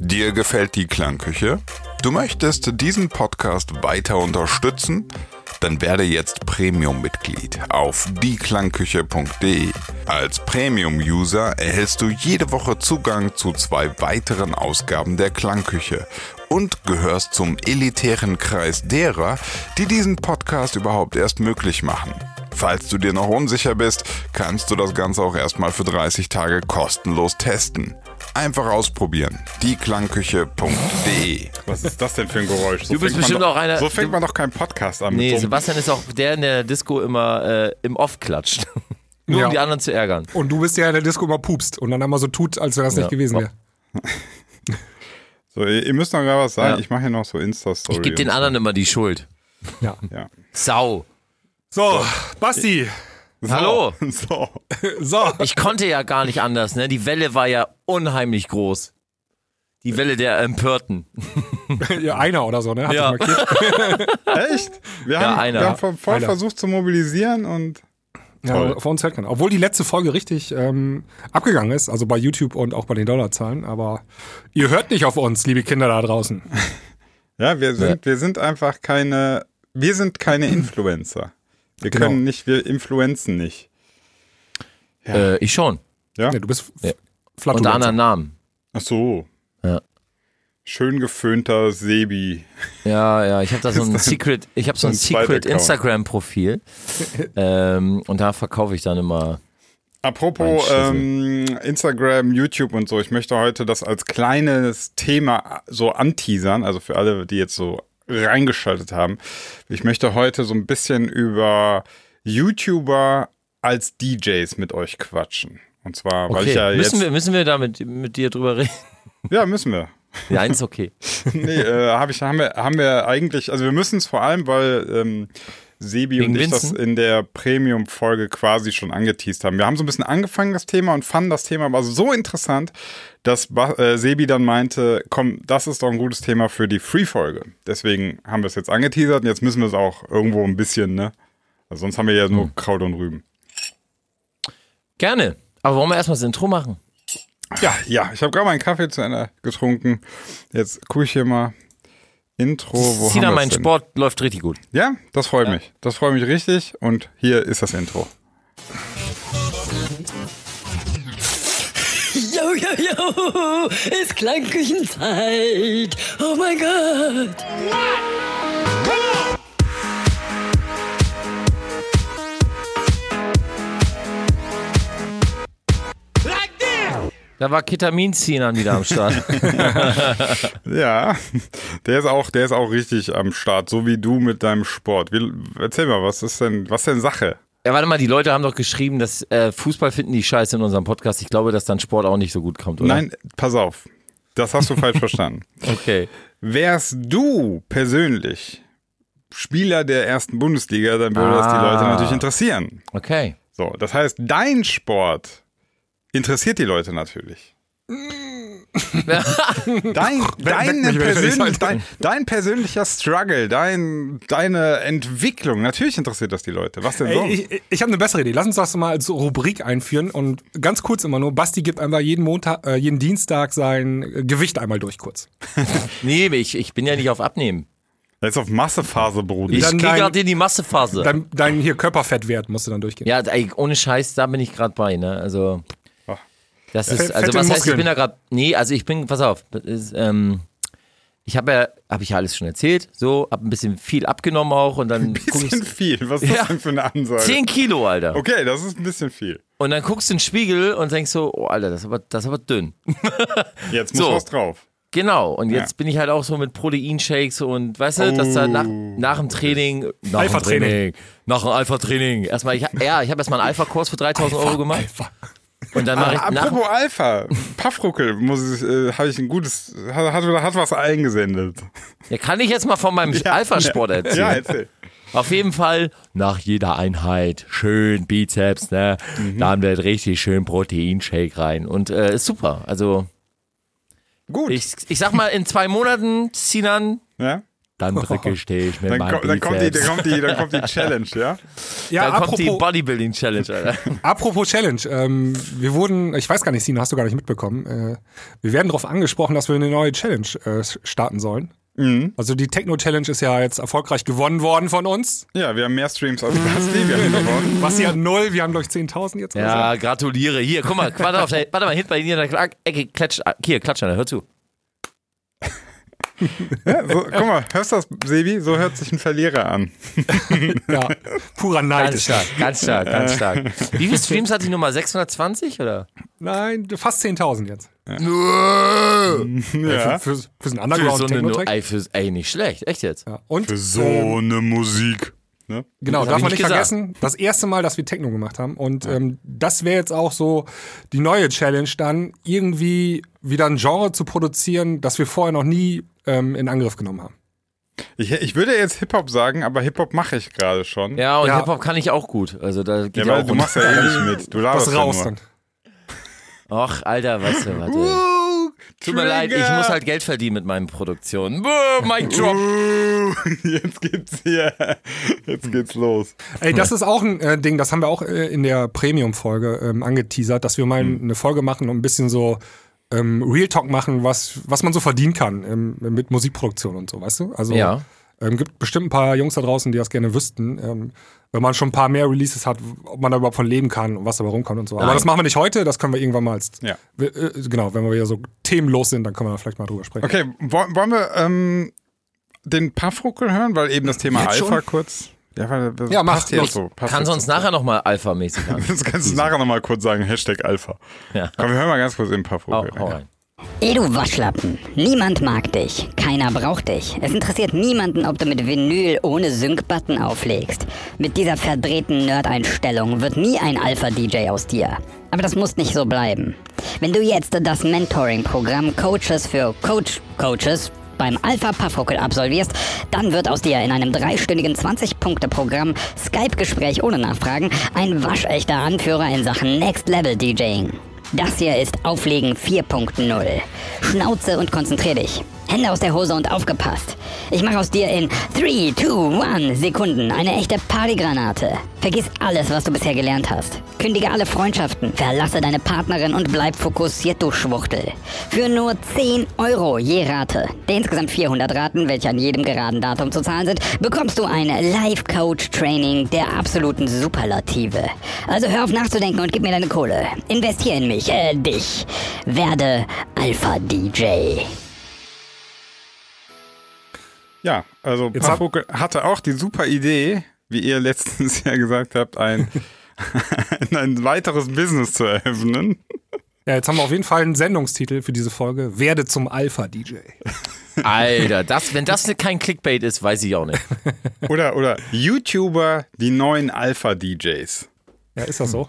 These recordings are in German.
Dir gefällt die Klangküche? Du möchtest diesen Podcast weiter unterstützen? Dann werde jetzt Premium-Mitglied auf dieklangküche.de. Als Premium-User erhältst du jede Woche Zugang zu zwei weiteren Ausgaben der Klangküche und gehörst zum elitären Kreis derer, die diesen Podcast überhaupt erst möglich machen. Falls du dir noch unsicher bist, kannst du das Ganze auch erstmal für 30 Tage kostenlos testen. Einfach ausprobieren. Dieklangküche.de. Was ist das denn für ein Geräusch? So Du bist fängt man bestimmt doch, auch einer- So fängt du- man doch keinen Podcast an. Nee, mit so Sebastian ist auch der in der Disco immer äh, im Off klatscht. Nur Ja. um die anderen zu ärgern. Und du bist ja in der Disco immer pupst und dann einmal so tut, als wenn das Ja. nicht gewesen wäre. so, ihr müsst noch gar was sagen. Ja. Ich mache hier noch so Insta-Story. Ich gebe den und so. anderen immer die Schuld. Ja. Ja. Sau. So, Basti. So, Hallo. So. So. Ich konnte ja gar nicht anders, ne? Die Welle war ja unheimlich groß. Die Welle der Empörten. Ja, einer oder so, ne? Hat Ja. Echt? Wir Ja, haben, einer. wir haben voll, Einer. versucht zu mobilisieren und Ja, Toll. vor uns hört keiner. Obwohl die letzte Folge richtig ähm, abgegangen ist, also bei YouTube und auch bei den Dollarzahlen. Aber ihr hört nicht auf uns, liebe Kinder da draußen. ja, wir sind, wir sind einfach keine, wir sind keine Influencer. Wir Genau. können nicht, wir influenzen nicht. Ja. Äh, ich schon. Ja? Ja, du bist Ja. Unter anderem Namen. Ach so. Ja. Schön geföhnter Sebi. Ja, ja, ich habe da so ein Secret, ich habe so ein Secret Account? Instagram-Profil. ähm, und da verkaufe ich dann immer. Apropos ähm, Instagram, YouTube und so, ich möchte heute das als kleines Thema so anteasern, also für alle, die jetzt so reingeschaltet haben. Ich möchte heute so ein bisschen über YouTuber als DJs mit euch quatschen. Und zwar, weil Okay, ich ja jetzt. müssen, wir, müssen wir da mit, mit dir drüber reden? Ja, müssen wir. Ja, eins okay. nee, äh, hab ich, haben, wir, haben wir eigentlich, also wir müssen es vor allem, weil ähm, Sebi Wegen und ich das Vincent? in der Premium-Folge quasi schon angeteased haben. Wir haben so ein bisschen angefangen, das Thema, und fanden das Thema aber so interessant, dass äh, Sebi dann meinte, komm, das ist doch ein gutes Thema für die Free-Folge. Deswegen haben wir es jetzt angeteasert und jetzt müssen wir es auch irgendwo ein bisschen, ne? Also sonst haben wir ja nur Hm. Kraut und Rüben. Gerne. Aber wollen wir erstmal das Intro machen? Ja, ja, ich habe gerade meinen Kaffee zu Ende getrunken. Jetzt gucke ich hier mal. Intro, wo Sina, haben mein denn? Sport läuft richtig gut. Ja, das freut mich. Das freut mich richtig. Und hier ist das Intro. Jo, jo, jo, ist Klangküchenzeit. Oh mein Gott. Da war Ketamin Sinan wieder am Start. Ja, der ist auch, der ist auch richtig am Start, so wie du mit deinem Sport. Wie, erzähl mal, was ist denn, was ist denn Sache? ja, warte mal, die Leute haben doch geschrieben, dass äh, Fußball finden die scheiße in unserem Podcast. Ich glaube, dass dann Sport auch nicht so gut kommt, oder? Nein, pass auf. Das hast du falsch verstanden. Okay. Wärst du persönlich Spieler der ersten Bundesliga, dann würde das die Ah. Leute natürlich interessieren. Okay. So, das heißt, dein Sport interessiert die Leute natürlich. Dein, ich persönlich, dein, dein persönlicher Struggle, dein, deine Entwicklung, natürlich interessiert das die Leute. Was denn so? Ey, ich ich habe eine bessere Idee. Lass uns das mal als Rubrik einführen und ganz kurz immer nur. Basti gibt einfach jeden Montag, äh, jeden Dienstag sein äh, Gewicht einmal durch kurz. Nee, ich, ich bin ja nicht auf Abnehmen. Er ist auf Massephase, Bruder. Ich Dann gehe dein- gerade in die Massephase. Dein, dein hier Körperfettwert musst du dann durchgehen. ja, ey, ohne Scheiß, da bin ich gerade bei, ne? Also. Das ist, also was heißt, ich Muskeln. bin da gerade. Nee, also ich bin, pass auf, ist, ähm, ich habe ja, habe ich ja alles schon erzählt, so, hab ein bisschen viel abgenommen auch und dann gucke bisschen viel. Was ist Ja. das denn für eine Ansage? 10 Kilo, Alter. Okay, das ist ein bisschen viel. Und dann guckst du in den Spiegel und denkst so, oh Alter, das ist aber, das ist aber dünn. Jetzt muss So. was drauf. Genau, und jetzt Ja. bin ich halt auch so mit Proteinshakes und weißt du, dass da nach, nach dem Training, nach Alpha-Training. Training, nach dem Alpha-Training, erstmal, ich, ja, ich habe erstmal einen Alpha-Kurs für 3000 Euro gemacht Alpha. Und dann mache ich nach, Apropos Alpha, Paffruckel, muss ich, äh, habe ich ein gutes, hat, hat, hat was eingesendet. ja, kann ich jetzt mal von meinem Alpha-Sport erzählen? Ja, erzähl. Auf jeden Fall nach jeder Einheit schön Bizeps, ne? Mhm. Dann wird richtig schön Proteinshake rein und äh, ist super. Also Gut. ich, ich sag mal in zwei Monaten, Sinan, ja? Dann drücke ich dich mit Dann, meinem ko- dann, kommt die, dann, kommt die, dann kommt die Challenge, ja? Ja, Dann kommt die apropos, Bodybuilding Challenge, Alter. apropos Challenge. Ähm, wir wurden, ich weiß gar nicht, Sina, hast du gar nicht mitbekommen. Äh, wir werden darauf angesprochen, dass wir eine neue Challenge äh, starten sollen. Mhm. Also die Techno-Challenge ist ja jetzt erfolgreich gewonnen worden von uns. Ja, wir haben mehr Streams als Basti, wir haben gewonnen. Basti hat null, wir haben glaube ich 10.000 jetzt. Ja, gratuliere. Hier, guck mal, warte, auf der, warte mal, hinten bei dir in der Ecke, klatsch, hier, klatsch, Alter, hör zu. Ja, so, guck mal, hörst du das, Sebi? So hört sich ein Verlierer an. ja, purer Neid. Ganz stark, ganz stark, ganz stark. Wie viele Streams hat die Nummer? 620 oder? Nein, fast 10.000 jetzt. Ja. Für, für, für so einen Für so Underground eine, Nu- Techno-Track. ey, für, ey, nicht schlecht, echt jetzt. Ja. Und Für so ähm, eine Musik. Ne? Genau, Das darf man ich nicht gesagt. vergessen, das erste Mal, dass wir Techno gemacht haben. Und ähm, das wäre jetzt auch so die neue Challenge, dann irgendwie wieder ein Genre zu produzieren, das wir vorher noch nie ähm, in Angriff genommen haben. Ich, ich würde jetzt Hip-Hop sagen, aber Hip-Hop mache ich gerade schon. Ja, und Ja. Hip-Hop kann ich auch gut. Also da geht Ja, ja, weil auch du machst ja eh nicht mit. Du laberst Was ja raus nur. dann. Ach, Alter, weißt du, warte. Tut mir leid, ich muss halt Geld verdienen mit meinen Produktionen. Buh, Mic Drop. Jetzt geht's hier. Jetzt geht's los. Ey, das ist auch ein äh, Ding, das haben wir auch äh, in der Premium-Folge ähm, angeteasert, dass wir mal Hm. eine Folge machen und ein bisschen so ähm, Real Talk machen, was, was man so verdienen kann ähm, mit Musikproduktion und so, weißt du? Also Ja. ähm, gibt bestimmt ein paar Jungs da draußen, die das gerne wüssten, ähm, wenn man schon ein paar mehr Releases hat, ob man da überhaupt von leben kann und was dabei rumkommt und so. Aber Nein. das machen wir nicht heute, das können wir irgendwann mal als, Ja. wir, äh, genau, wenn wir wieder so themenlos sind, dann können wir da vielleicht mal drüber sprechen. Okay, wollen wir ähm, den Paffruckel hören? Weil eben das Thema Jetzt Alpha schon? kurz. Ja, weil das Ja, mach, passt so. Passt Kann jetzt sonst so. nachher nochmal Alpha-mäßig an. Das kannst du nachher nochmal kurz sagen, Hashtag Alpha. Ja. Komm, wir hören mal ganz kurz in den Hau, Paffruckel. hau rein. Rein. Ey, du Waschlappen. Niemand mag dich. Keiner braucht dich. Es interessiert niemanden, ob du mit Vinyl ohne Sync-Button auflegst. Mit dieser verdrehten Nerd-Einstellung wird nie ein Alpha-DJ aus dir. Aber das muss nicht so bleiben. Wenn du jetzt das Mentoring-Programm Coaches für Coach-Coaches beim Alpha Puffhuckel absolvierst, dann wird aus dir in einem dreistündigen 20-Punkte-Programm Skype-Gespräch ohne Nachfragen ein waschechter Anführer in Sachen Next Level DJing. Das hier ist Auflegen 4.0. Schnauze und konzentrier dich. Hände aus der Hose und aufgepasst. Ich mache aus dir in 3, 2, 1 Sekunden eine echte Partygranate. Vergiss alles, was du bisher gelernt hast. Kündige alle Freundschaften, verlasse deine Partnerin und bleib fokussiert, du Schwuchtel. Für nur 10 Euro je Rate, der insgesamt 400 Raten, welche an jedem geraden Datum zu zahlen sind, bekommst du ein Life-Coach-Training der absoluten Superlative. Also hör auf nachzudenken und gib mir deine Kohle. Investier in mich, äh, dich. Werde Alpha-DJ. Ja, also Jetzt hatte auch die super Idee, wie ihr letztens ja gesagt habt, ein, ein weiteres Business zu eröffnen. Ja, jetzt haben wir auf jeden Fall einen Sendungstitel für diese Folge. Werde zum Alpha-DJ. Alter, das, wenn das kein Clickbait ist, weiß ich auch nicht. Oder, oder YouTuber, die neuen Alpha-DJs. Ja, ist das so?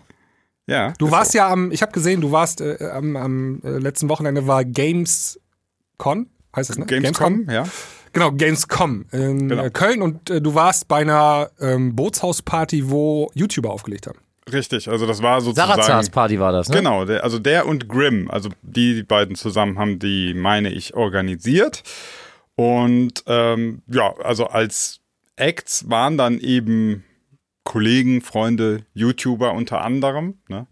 Ja. Du warst so. ja am, ich habe gesehen, du warst äh, am, am äh, letzten Wochenende war GamesCon, heißt es, ne? Gamescom, ja. Genau, Gamescom in Genau. äh, Köln und äh, du warst bei einer ähm, Bootshausparty, wo YouTuber aufgelegt haben. Richtig, also das war sozusagen. Sarazars Party war das, ne? Genau, der, also der und Grimm, also die beiden zusammen haben die, meine ich, organisiert. Und ähm, ja, also als Acts waren dann eben Kollegen, Freunde, YouTuber unter anderem. Ne?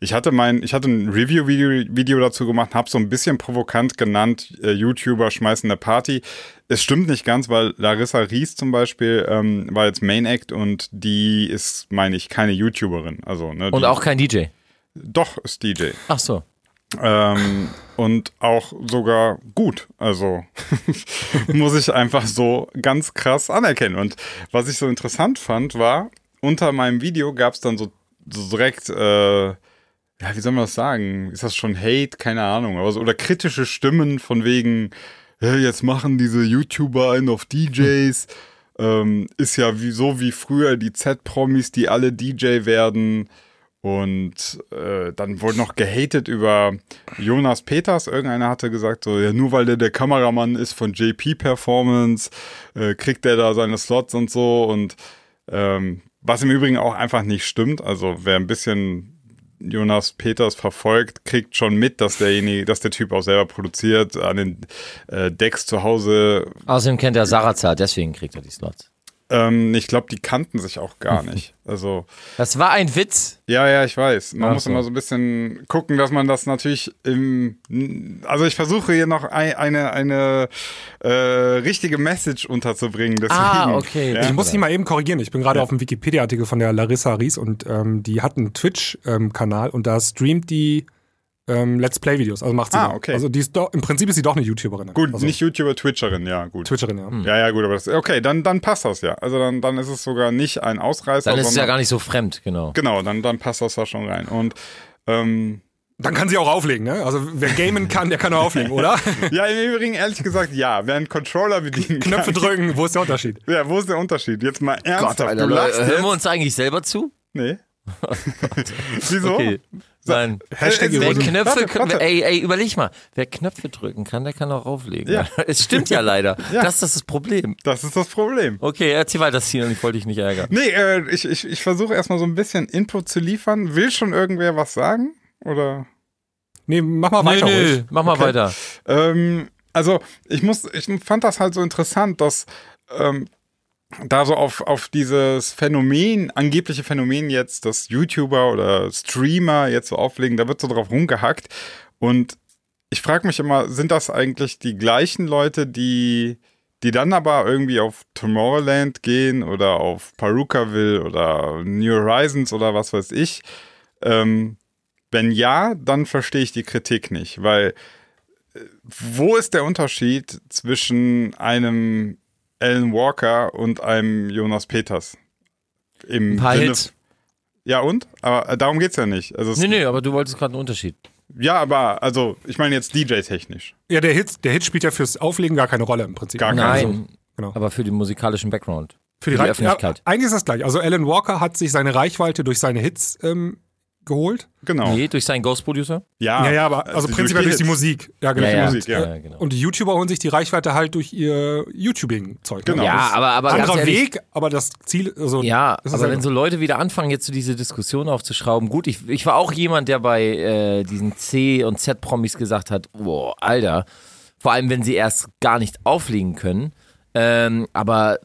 Ich hatte mein, ich hatte ein Review-Video Video dazu gemacht, habe so ein bisschen provokant genannt, äh, YouTuber schmeißen eine Party. Es stimmt nicht ganz, weil Larissa Ries zum Beispiel ähm, war jetzt Main Act und die ist, meine ich, keine YouTuberin. Also, ne, Und auch kein DJ. doch ist DJ. Ach so. Ähm, und auch sogar gut. Also muss ich einfach so ganz krass anerkennen. Und was ich so interessant fand, war, unter meinem Video gab es dann so, so direkt, äh, ja, wie soll man das sagen? Ist das schon Hate? Keine Ahnung. Aber so, oder kritische Stimmen von wegen, "Hey, jetzt machen diese YouTuber einen auf DJs. Ähm, ist ja wie so wie früher die Z-Promis, die alle DJ werden. Und äh, dann wurde noch gehatet über Jonas Peters. Irgendeiner hatte gesagt, so, ja, nur weil der der Kameramann ist von JP Performance, äh, kriegt der da seine Slots und so. Und ähm, was im Übrigen auch einfach nicht stimmt. Also wer ein bisschen Jonas Peters verfolgt, kriegt schon mit, dass derjenige, dass der Typ auch selber produziert, an den äh, Decks zu Hause. Außerdem kennt er Sarazar, deswegen kriegt er die Slots. Ähm, ich glaube, die kannten sich auch gar nicht. Also, Das war ein Witz. ja, ja, ich weiß. Man Ach muss so. immer so ein bisschen gucken, dass man das natürlich im. Also, ich versuche hier noch ein, eine, eine äh, richtige Message unterzubringen. Deswegen, Ah, okay. Ja. Ich muss dich mal eben korrigieren. Ich bin gerade auf dem Wikipedia-Artikel von der Larissa Ries und ähm, die hat einen Twitch-Kanal und da streamt die ähm, Let's Play-Videos. Also macht sie. Ah, okay. Also die ist doch, im Prinzip ist sie doch eine YouTuberin. Gut, also, nicht YouTuber, Twitcherin, ja, gut. Twitcherin, ja. Ja, ja, gut, aber das, okay, dann, dann passt das ja. Also dann, dann ist es sogar nicht ein Ausreißer. Dann ist es ja gar nicht so fremd, genau. Genau, dann, dann passt das da schon rein. Und ähm, Dann kann sie auch auflegen, ne? Also wer gamen kann, der kann auch auflegen, oder? ja, im Übrigen ehrlich gesagt, ja, wer einen Controller bedienen Knöpfe kann. drücken, wo ist der Unterschied? Ja, wo ist der Unterschied? Jetzt mal Gott, ernsthaft. Alter, du hören wir uns eigentlich selber zu? Nee. Wieso? Okay. Nein. Hashtag Äh, Wer Ironie. Knöpfe, Warte, warte. ey, ey, überleg mal. Wer Knöpfe drücken kann, der kann auch auflegen. Ja. Es stimmt ja leider. Ja. Das ist das Problem. Das ist das Problem. Okay, erzähl weiter, Tina, ich wollte dich nicht ärgern. Nee, äh, ich, ich, ich versuche erstmal so ein bisschen Input zu liefern. Will schon irgendwer was sagen? Oder? Nee, mach mal weiter. ruhig. mach mal Okay. weiter. Ähm, also ich muss, ich fand das halt so interessant, dass ähm, da so auf, auf dieses Phänomen, angebliche Phänomen jetzt, dass YouTuber oder Streamer jetzt so auflegen, da wird so drauf rumgehackt. Und ich frage mich immer, sind das eigentlich die gleichen Leute, die, die dann aber irgendwie auf Tomorrowland gehen oder auf Perukaville oder New Horizons oder was weiß ich? Ähm, wenn ja, dann verstehe ich die Kritik nicht, weil äh, wo ist der Unterschied zwischen einem Alan Walker und einem Jonas Peters? Im Ein paar Sinne- Hits. Ja und? Aber äh, darum geht's ja nicht. Also es, Nee, nee, aber du wolltest gerade einen Unterschied. Ja, aber also ich meine jetzt DJ-technisch. Ja, der Hit, der Hit spielt ja fürs Auflegen gar keine Rolle im Prinzip. Gar keine. Nein, Also, genau. aber für den musikalischen Background. Für die, Für die Öffentlichkeit. Ja, eigentlich ist das gleich. Also Alan Walker hat sich seine Reichweite durch seine Hits ähm, geholt. Genau. Nee, durch seinen Ghost Producer? Ja, ja, ja, aber also durch prinzipiell durch die. Musik. Ja, genau. ja, ja. Musik, ja. ja, genau. Und die YouTuber holen sich die Reichweite halt durch ihr YouTubing-Zeug. Genau. Ne? ja, aber, aber ganz Anderer ehrlich, Weg, aber das Ziel, also Ja, ist aber dasselbe. wenn so Leute wieder anfangen, jetzt so diese Diskussion aufzuschrauben, gut, ich, ich war auch jemand, der bei äh, diesen C- und Z-Promis gesagt hat, boah, Alter, vor allem wenn sie erst gar nicht auflegen können, ähm, aber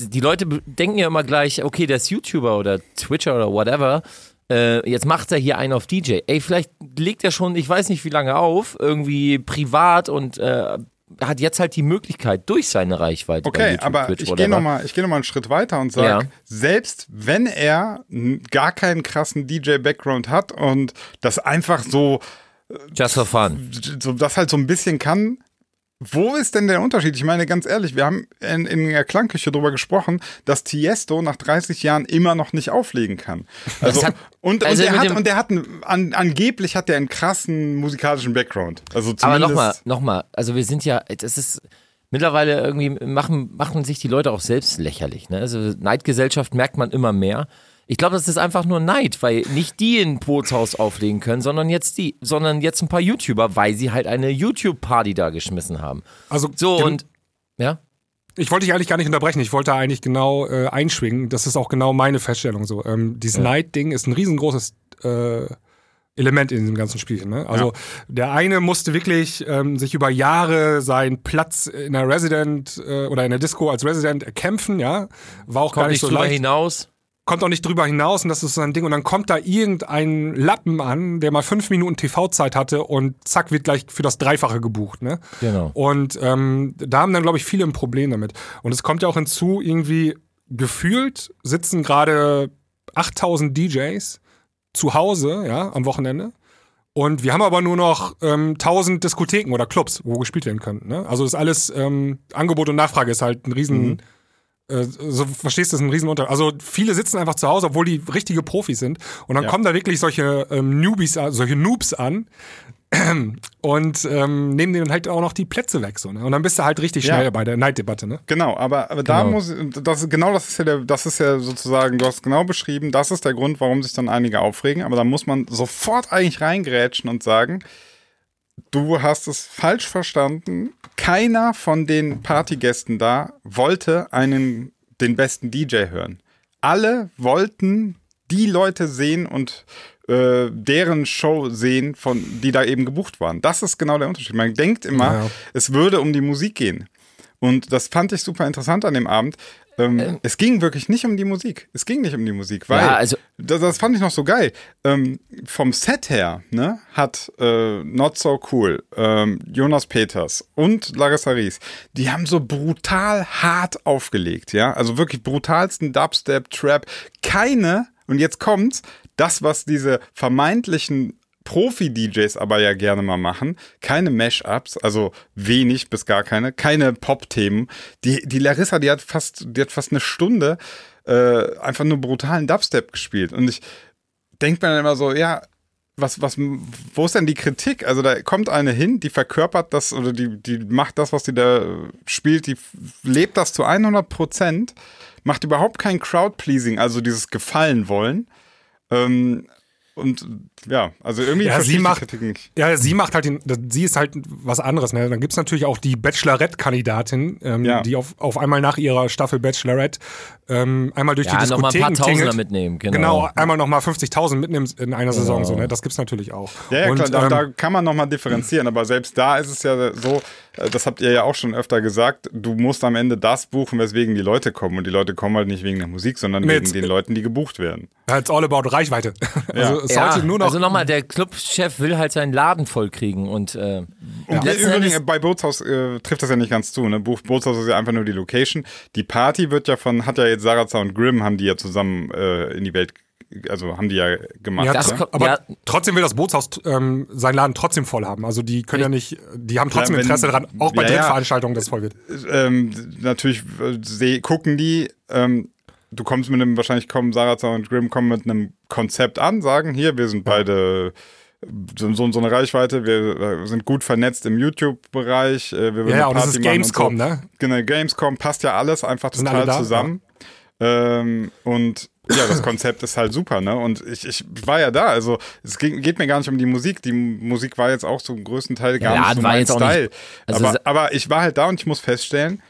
die Leute denken ja immer gleich, okay, der ist YouTuber oder Twitcher oder whatever, äh, jetzt macht er hier einen auf DJ. Ey, vielleicht legt er schon, ich weiß nicht wie lange auf, irgendwie privat und äh, hat jetzt halt die Möglichkeit durch seine Reichweite Okay, YouTube, aber Twitch, ich gehe nochmal geh noch mal einen Schritt weiter und sage, Ja. selbst wenn er gar keinen krassen DJ-Background hat und das einfach so, Just for fun. so, das halt so ein bisschen kann, wo ist denn der Unterschied? Ich meine, ganz ehrlich, wir haben in, in der Klangküche darüber gesprochen, dass Tiesto nach 30 Jahren immer noch nicht auflegen kann. Also, hat- und, also und, der hat, und der hat, einen, an, angeblich hat der einen krassen musikalischen Background. Also zumindest, Aber nochmal, nochmal, also wir sind ja, das ist mittlerweile irgendwie machen, machen sich die Leute auch selbst lächerlich. Ne? Also Neidgesellschaft merkt man immer mehr. Ich glaube, das ist einfach nur Neid, weil nicht die in Bootshaus auflegen können, sondern jetzt die, sondern jetzt ein paar YouTuber, weil sie halt eine YouTube-Party da geschmissen haben. also So und ja, Ich wollte dich eigentlich gar nicht unterbrechen. Ich wollte eigentlich genau äh, einschwingen. Das ist auch genau meine Feststellung so. Ähm, dieses Night-Ding ist ein riesengroßes äh, Element in diesem ganzen Spielchen. Ne? Also der eine musste wirklich ähm, sich über Jahre seinen Platz in der Resident äh, oder in der Disco als Resident erkämpfen. Ja, war auch gar kommt nicht nicht so leicht. hinaus. Kommt auch nicht drüber hinaus und das ist so ein Ding. Und dann kommt da irgendein Lappen an, der mal fünf Minuten TV-Zeit hatte und zack, wird gleich für das Dreifache gebucht. Ne? Genau. Und ähm, da haben dann, glaube ich, viele ein Problem damit. Und es kommt ja auch hinzu, irgendwie gefühlt sitzen gerade 8000 DJs zu Hause, ja, am Wochenende. Und wir haben aber nur noch ähm, 1000 Diskotheken oder Clubs, wo gespielt werden könnten. Ne? Also ist alles ähm, Angebot und Nachfrage ist halt ein riesen, äh, so verstehst du, ist ein riesen Unter. Also viele sitzen einfach zu Hause, obwohl die richtige Profis sind. Und dann Ja. kommen da wirklich solche ähm, Newbies, an- solche Noobs an und ähm, nehmen denen halt auch noch die Plätze weg. So, ne? Und dann bist du halt richtig Ja. schnell bei der Neiddebatte. Ne? Genau, aber, aber da Genau. muss das genau das ist ja der, das ist ja sozusagen, du hast genau beschrieben, das ist der Grund, warum sich dann einige aufregen, aber da muss man sofort eigentlich reingrätschen und sagen, du hast es falsch verstanden. Keiner von den Partygästen da wollte einen den besten DJ hören. Alle wollten die Leute sehen und äh, deren Show sehen, von, die da eben gebucht waren. Das ist genau der Unterschied. Man denkt immer, Ja. es würde um die Musik gehen. Und das fand ich super interessant an dem Abend. Ähm, es ging wirklich nicht um die Musik. Es ging nicht um die Musik, weil Ja, also- das, das fand ich noch so geil. Ähm, vom Set her ne, hat äh, Not So Cool, ähm, Jonas Peters und Larissa Ries, die haben so brutal hart aufgelegt, ja. Also wirklich brutalsten Dubstep, Trap. Keine, und jetzt kommt's, das, was diese vermeintlichen Profi-DJs aber ja gerne mal machen. Keine Mash-Ups, also wenig bis gar keine, keine Pop-Themen. Die, die Larissa, die hat fast, die hat fast eine Stunde äh, einfach nur brutalen Dubstep gespielt. Und ich denke mir dann immer so, ja, was, was, wo ist denn die Kritik? Also da kommt eine hin, die verkörpert das oder die, die macht das, was die da spielt, die lebt das zu 100 Prozent, macht überhaupt kein Crowd-Pleasing, also dieses Gefallen wollen. Ähm, und ja, also irgendwie Ja, sie macht, die Kritik nicht. ja, sie macht halt, den, sie ist halt was anderes. Ne? Dann gibt es natürlich auch die Bachelorette-Kandidatin, ähm, Ja. die auf, auf einmal nach ihrer Staffel Bachelorette ähm, einmal durch Ja, die noch mal ein Diskotheken paar Tausender tingelt. mitnehmen, genau. Genau, einmal nochmal 50.000 mitnehmen in einer Saison. So, ne? Das gibt's natürlich auch. Ja, ja Und, klar, da, ähm, da kann man nochmal differenzieren, aber selbst da ist es ja so, äh, das habt ihr ja auch schon öfter gesagt, du musst am Ende das buchen, weswegen die Leute kommen. Und die Leute kommen halt nicht wegen der Musik, sondern Mit- wegen den Leuten, die gebucht werden. It's all about Reichweite. Also es Ja, sollte nur noch. also nochmal, der Clubchef will halt seinen Laden voll kriegen und äh, Und letzten übrigens, bei Bootshaus äh, trifft das ja nicht ganz zu. Ne? Buch, Bootshaus ist ja einfach nur die Location. Die Party wird ja von, hat ja jetzt Sarazar und Grimm, haben die ja zusammen äh, in die Welt, also haben die ja gemacht. ja, das ne? aber ja. trotzdem will das Bootshaus ähm, seinen Laden trotzdem voll haben. Also die können ja nicht, die haben trotzdem Ja, wenn- Interesse daran, auch bei ja, ja. Drittveranstaltungen, dass es voll wird. ähm, natürlich äh, seh, gucken die, ähm, du kommst mit einem, wahrscheinlich kommen Sarazar und Grimm kommen mit einem Konzept an, sagen hier, wir sind beide so, so, so eine Reichweite, wir äh, sind gut vernetzt im YouTube-Bereich. Äh, Ja, ja, und das ist Gamescom, so. ne? Genau, Gamescom passt ja alles einfach Sind total alle da? zusammen. Ähm, und ja, das Konzept ist halt super, ne? Und ich, ich war ja da, also es ging, geht mir gar nicht um die Musik. Die Musik war jetzt auch zum größten Teil gar Ja, nicht so mein Style. nicht- also aber, aber ich war halt da und ich muss feststellen,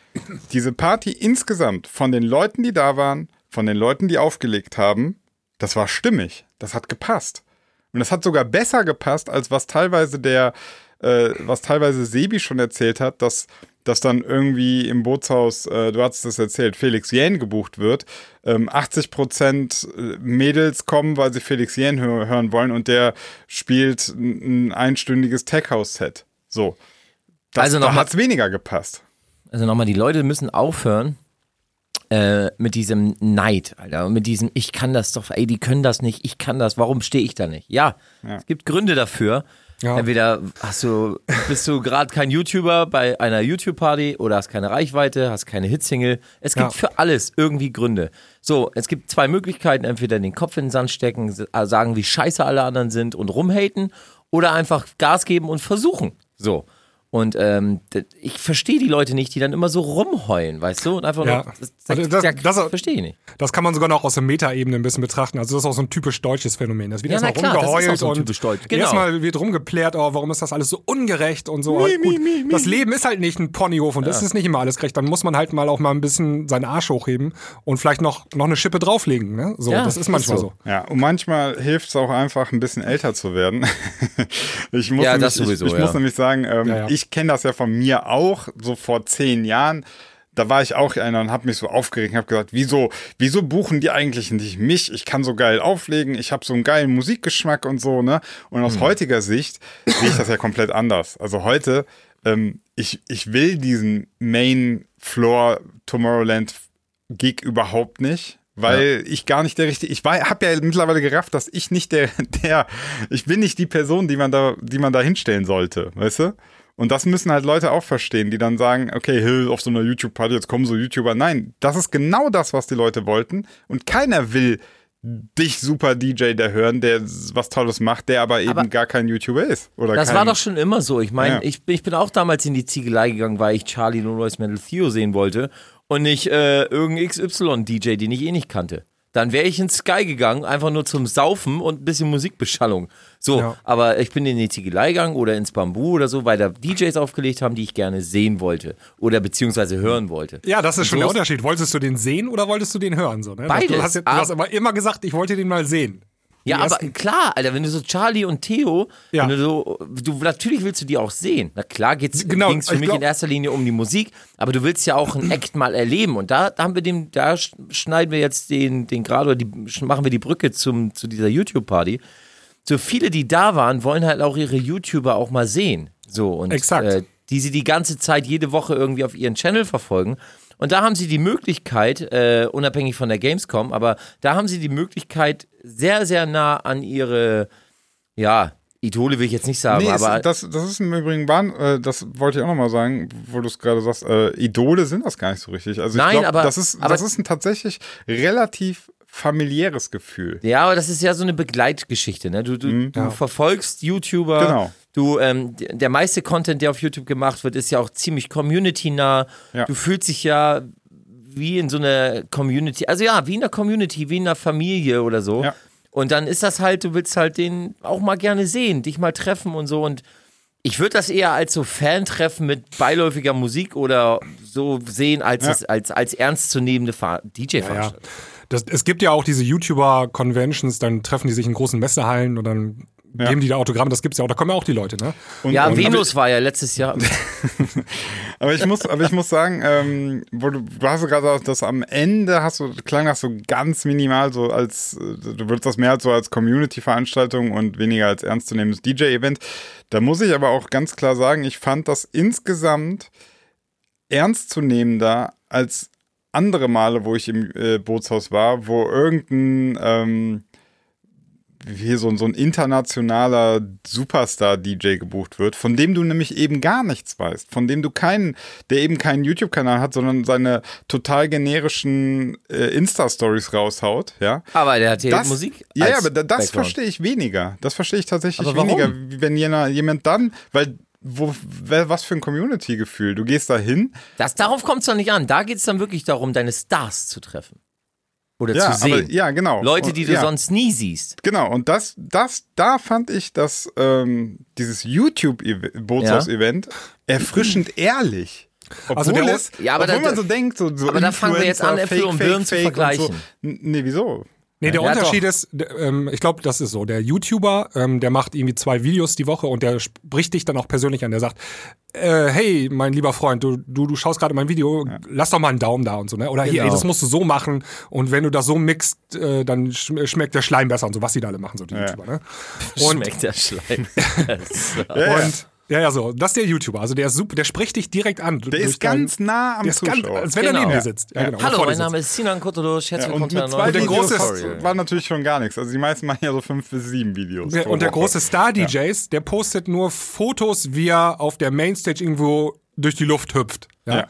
diese Party insgesamt von den Leuten, die da waren, von den Leuten, die aufgelegt haben, das war stimmig. Das hat gepasst. Und das hat sogar besser gepasst, als was teilweise der, äh, was teilweise Sebi schon erzählt hat, dass, dass dann irgendwie im Bootshaus, äh, du hast es erzählt, Felix Jähn gebucht wird. Ähm, 80 Prozent Mädels kommen, weil sie Felix Jähn hö hören wollen und der spielt ein, ein einstündiges Tech-House-Set. So. Das, Also da noch mal- hat es weniger gepasst. Also nochmal, die Leute müssen aufhören äh, mit diesem Neid, Alter. Und mit diesem, ich kann das doch, ey, die können das nicht, ich kann das, warum stehe ich da nicht? Ja, es gibt Gründe dafür. Ja. Entweder hast du, bist du gerade kein YouTuber bei einer YouTube-Party oder hast keine Reichweite, hast keine Hitsingle. Es gibt Ja. für alles irgendwie Gründe. So, es gibt zwei Möglichkeiten, entweder den Kopf in den Sand stecken, äh, sagen, wie scheiße alle anderen sind und rumhaten oder einfach Gas geben und versuchen. So. Und ähm, ich verstehe die Leute nicht, die dann immer so rumheulen, weißt du? Und einfach Ja. nur. Das, Also das, das- das, das- verstehe ich nicht. Das kann man sogar noch aus der Metaebene ein bisschen betrachten. Also das ist auch so ein typisch deutsches Phänomen. Das wird Ja, erstmal ist rumgeheult auch so und typisch deutsch. Genau. erstmal wird rumgeplärt, oh, warum ist das alles so ungerecht und so. Gut, das Leben ist halt nicht ein Ponyhof und das ist nicht immer alles gerecht. Dann muss man halt mal auch mal ein bisschen seinen Arsch hochheben und vielleicht noch, noch eine Schippe drauflegen. Ne? So, Ja, das ist ist manchmal so. so. Ja, und manchmal hilft es auch einfach, ein bisschen älter zu werden. ich muss Ja, nämlich, das sowieso, ich, ich ja. muss nämlich sagen, ähm, Ja, ja. Ich kenne das ja von mir auch, so vor zehn Jahren. Da war ich auch einer und habe mich so aufgeregt und habe gesagt, wieso, wieso buchen die eigentlich nicht mich? Ich kann so geil auflegen, ich habe so einen geilen Musikgeschmack und so, ne? Und Hm. aus heutiger Sicht sehe ich das ja komplett anders. Also heute, ähm, ich, ich will diesen Main Floor Tomorrowland Gig überhaupt nicht. Weil ich gar nicht der richtige, ich habe ja mittlerweile gerafft, dass ich nicht der, der, ich bin nicht die Person, die man da, die man da hinstellen sollte, weißt du? Und das müssen halt Leute auch verstehen, die dann sagen, okay, hey, auf so einer YouTube-Party, jetzt kommen so YouTuber. Nein, das ist genau das, was die Leute wollten. Und keiner will dich super DJ der hören, der was Tolles macht, der aber eben Aber gar kein YouTuber ist. Oder Das kein, war doch schon immer so. Ich meine, Ja. ich, bin- ich bin auch damals in die Ziegelei gegangen, weil ich Charlie No Noise Metal Theo sehen wollte und nicht äh, irgendein XY-DJ, den ich eh nicht kannte. Dann wäre ich ins Sky gegangen, einfach nur zum Saufen und ein bisschen Musikbeschallung. So, Ja. aber ich bin in die Ziegelei gegangen oder ins Bambu oder so, weil da DJs aufgelegt haben, die ich gerne sehen wollte oder beziehungsweise hören wollte. Ja, das ist Und schon so der Unterschied. Wolltest du den sehen oder wolltest du den hören? So, ne? Beides. Du hast, du hast aber immer gesagt, ich wollte den mal sehen. Ja, aber klar, Alter, wenn du so Charlie und Theo, Ja. wenn du so, du, natürlich willst du die auch sehen. Na klar geht's, Genau, ging's für ich mich glaub- in erster Linie um die Musik, aber du willst ja auch ein Act mal erleben. Und da, da haben wir den, da sch- schneiden wir jetzt den, den gerade, oder die, machen wir die Brücke zum, zu dieser YouTube-Party. So viele, die da waren, wollen halt auch ihre YouTuber auch mal sehen. So, und Exakt. Äh, die sie die ganze Zeit jede Woche irgendwie auf ihren Channel verfolgen. Und da haben sie die Möglichkeit, äh, unabhängig von der Gamescom, aber da haben sie die Möglichkeit, sehr, sehr nah an ihre, ja, Idole will ich jetzt nicht sagen, Nee, aber es, das, das ist im Übrigen, Bahn, äh, das wollte ich auch nochmal sagen, wo du es gerade sagst, äh, Idole sind das gar nicht so richtig. Also ich Nein, glaub, aber- das ist, aber- das ist ein tatsächlich relativ familiäres Gefühl. Ja, aber das ist ja so eine Begleitgeschichte, ne? Du, du, du verfolgst YouTuber. Mhm. Genau. Du, ähm, der meiste Content, der auf YouTube gemacht wird, ist ja auch ziemlich community-nah. Ja. Du fühlst dich ja wie in so einer Community, also ja, wie in einer Community, wie in einer Familie oder so. Ja. Und dann ist das halt, du willst halt den auch mal gerne sehen, dich mal treffen und so. Und ich würde das eher als so Fan-Treffen mit beiläufiger Musik oder so sehen, als, Ja. es, als, als ernstzunehmende Ver- Ja, DJ-Veranstaltung. das, es gibt ja auch diese YouTuber-Conventions, dann treffen die sich in großen Messehallen und dann Ja. geben die da Autogramme, das gibt's ja auch, da kommen ja auch die Leute, ne? Und, Ja, und, Venus war ja letztes Jahr. Aber ich muss, aber ich muss sagen, ähm, wo du, du hast gerade gesagt, dass am Ende hast du, klang das so ganz minimal, so als, äh, du würdest das mehr als so als Community-Veranstaltung und weniger als ernstzunehmendes DJ-Event. Da muss ich aber auch ganz klar sagen, ich fand das insgesamt ernstzunehmender als andere Male, wo ich im äh, Bootshaus war, wo irgendein, ähm, hier so, so ein internationaler Superstar-DJ gebucht wird, von dem du nämlich eben gar nichts weißt, von dem du keinen, der eben keinen YouTube-Kanal hat, sondern seine total generischen äh, Insta-Stories raushaut, ja. Aber der hat hier Das, Musik. ja, ja, aber da- das Background. verstehe ich weniger. Das verstehe ich tatsächlich weniger, wenn jemand, jemand dann, weil wo, was für ein Community-Gefühl. Du gehst da hin, darauf kommt es doch nicht an. Da geht es dann wirklich darum, deine Stars zu treffen. Oder ja, zu sehen. aber, ja, genau. Leute, die du ja. sonst nie siehst. Genau, und das, das, da fand ich das, ähm, dieses YouTube-Bootshaus-Event erfrischend ehrlich. Obwohl Also der- es, Ja, aber obwohl da- man so denkt, so, so aber da fangen wir jetzt an, Äpfel und Birnen zu vergleichen. So. Nee, wieso? Nee, der Ja, Unterschied doch. ist, ähm, ich glaube, das ist so. Der YouTuber, ähm, der macht irgendwie zwei Videos die Woche und der spricht dich dann auch persönlich an. Der sagt, äh, hey, mein lieber Freund, du, du, du schaust gerade mein Video, lass doch mal einen Daumen da und so, ne? Oder hier, ey, Genau. das musst du so machen und wenn du das so mixt, äh, dann schm schmeckt der Schleim besser und so, was die da alle machen, so die YouTuber, ne? Und, Schmeckt der Schleim. So. und ja, ja, so. Das ist der YouTuber. Also der ist super, der spricht dich direkt an. Der ist ganz nah am der ist ganz, Zuschauer. als wenn er Genau. neben dir Ja. sitzt. Ja, genau, Hallo, mein sitzt. Name ist Sinan Kotodosch. Herzlich Ja, willkommen und zu einer mit neuen zwei Und der große- das war natürlich schon gar nichts. Also die meisten machen ja so fünf bis sieben Videos. Der, und der große Star-DJs, der postet nur Fotos, wie er auf der Mainstage irgendwo durch die Luft hüpft. Ja. Ja.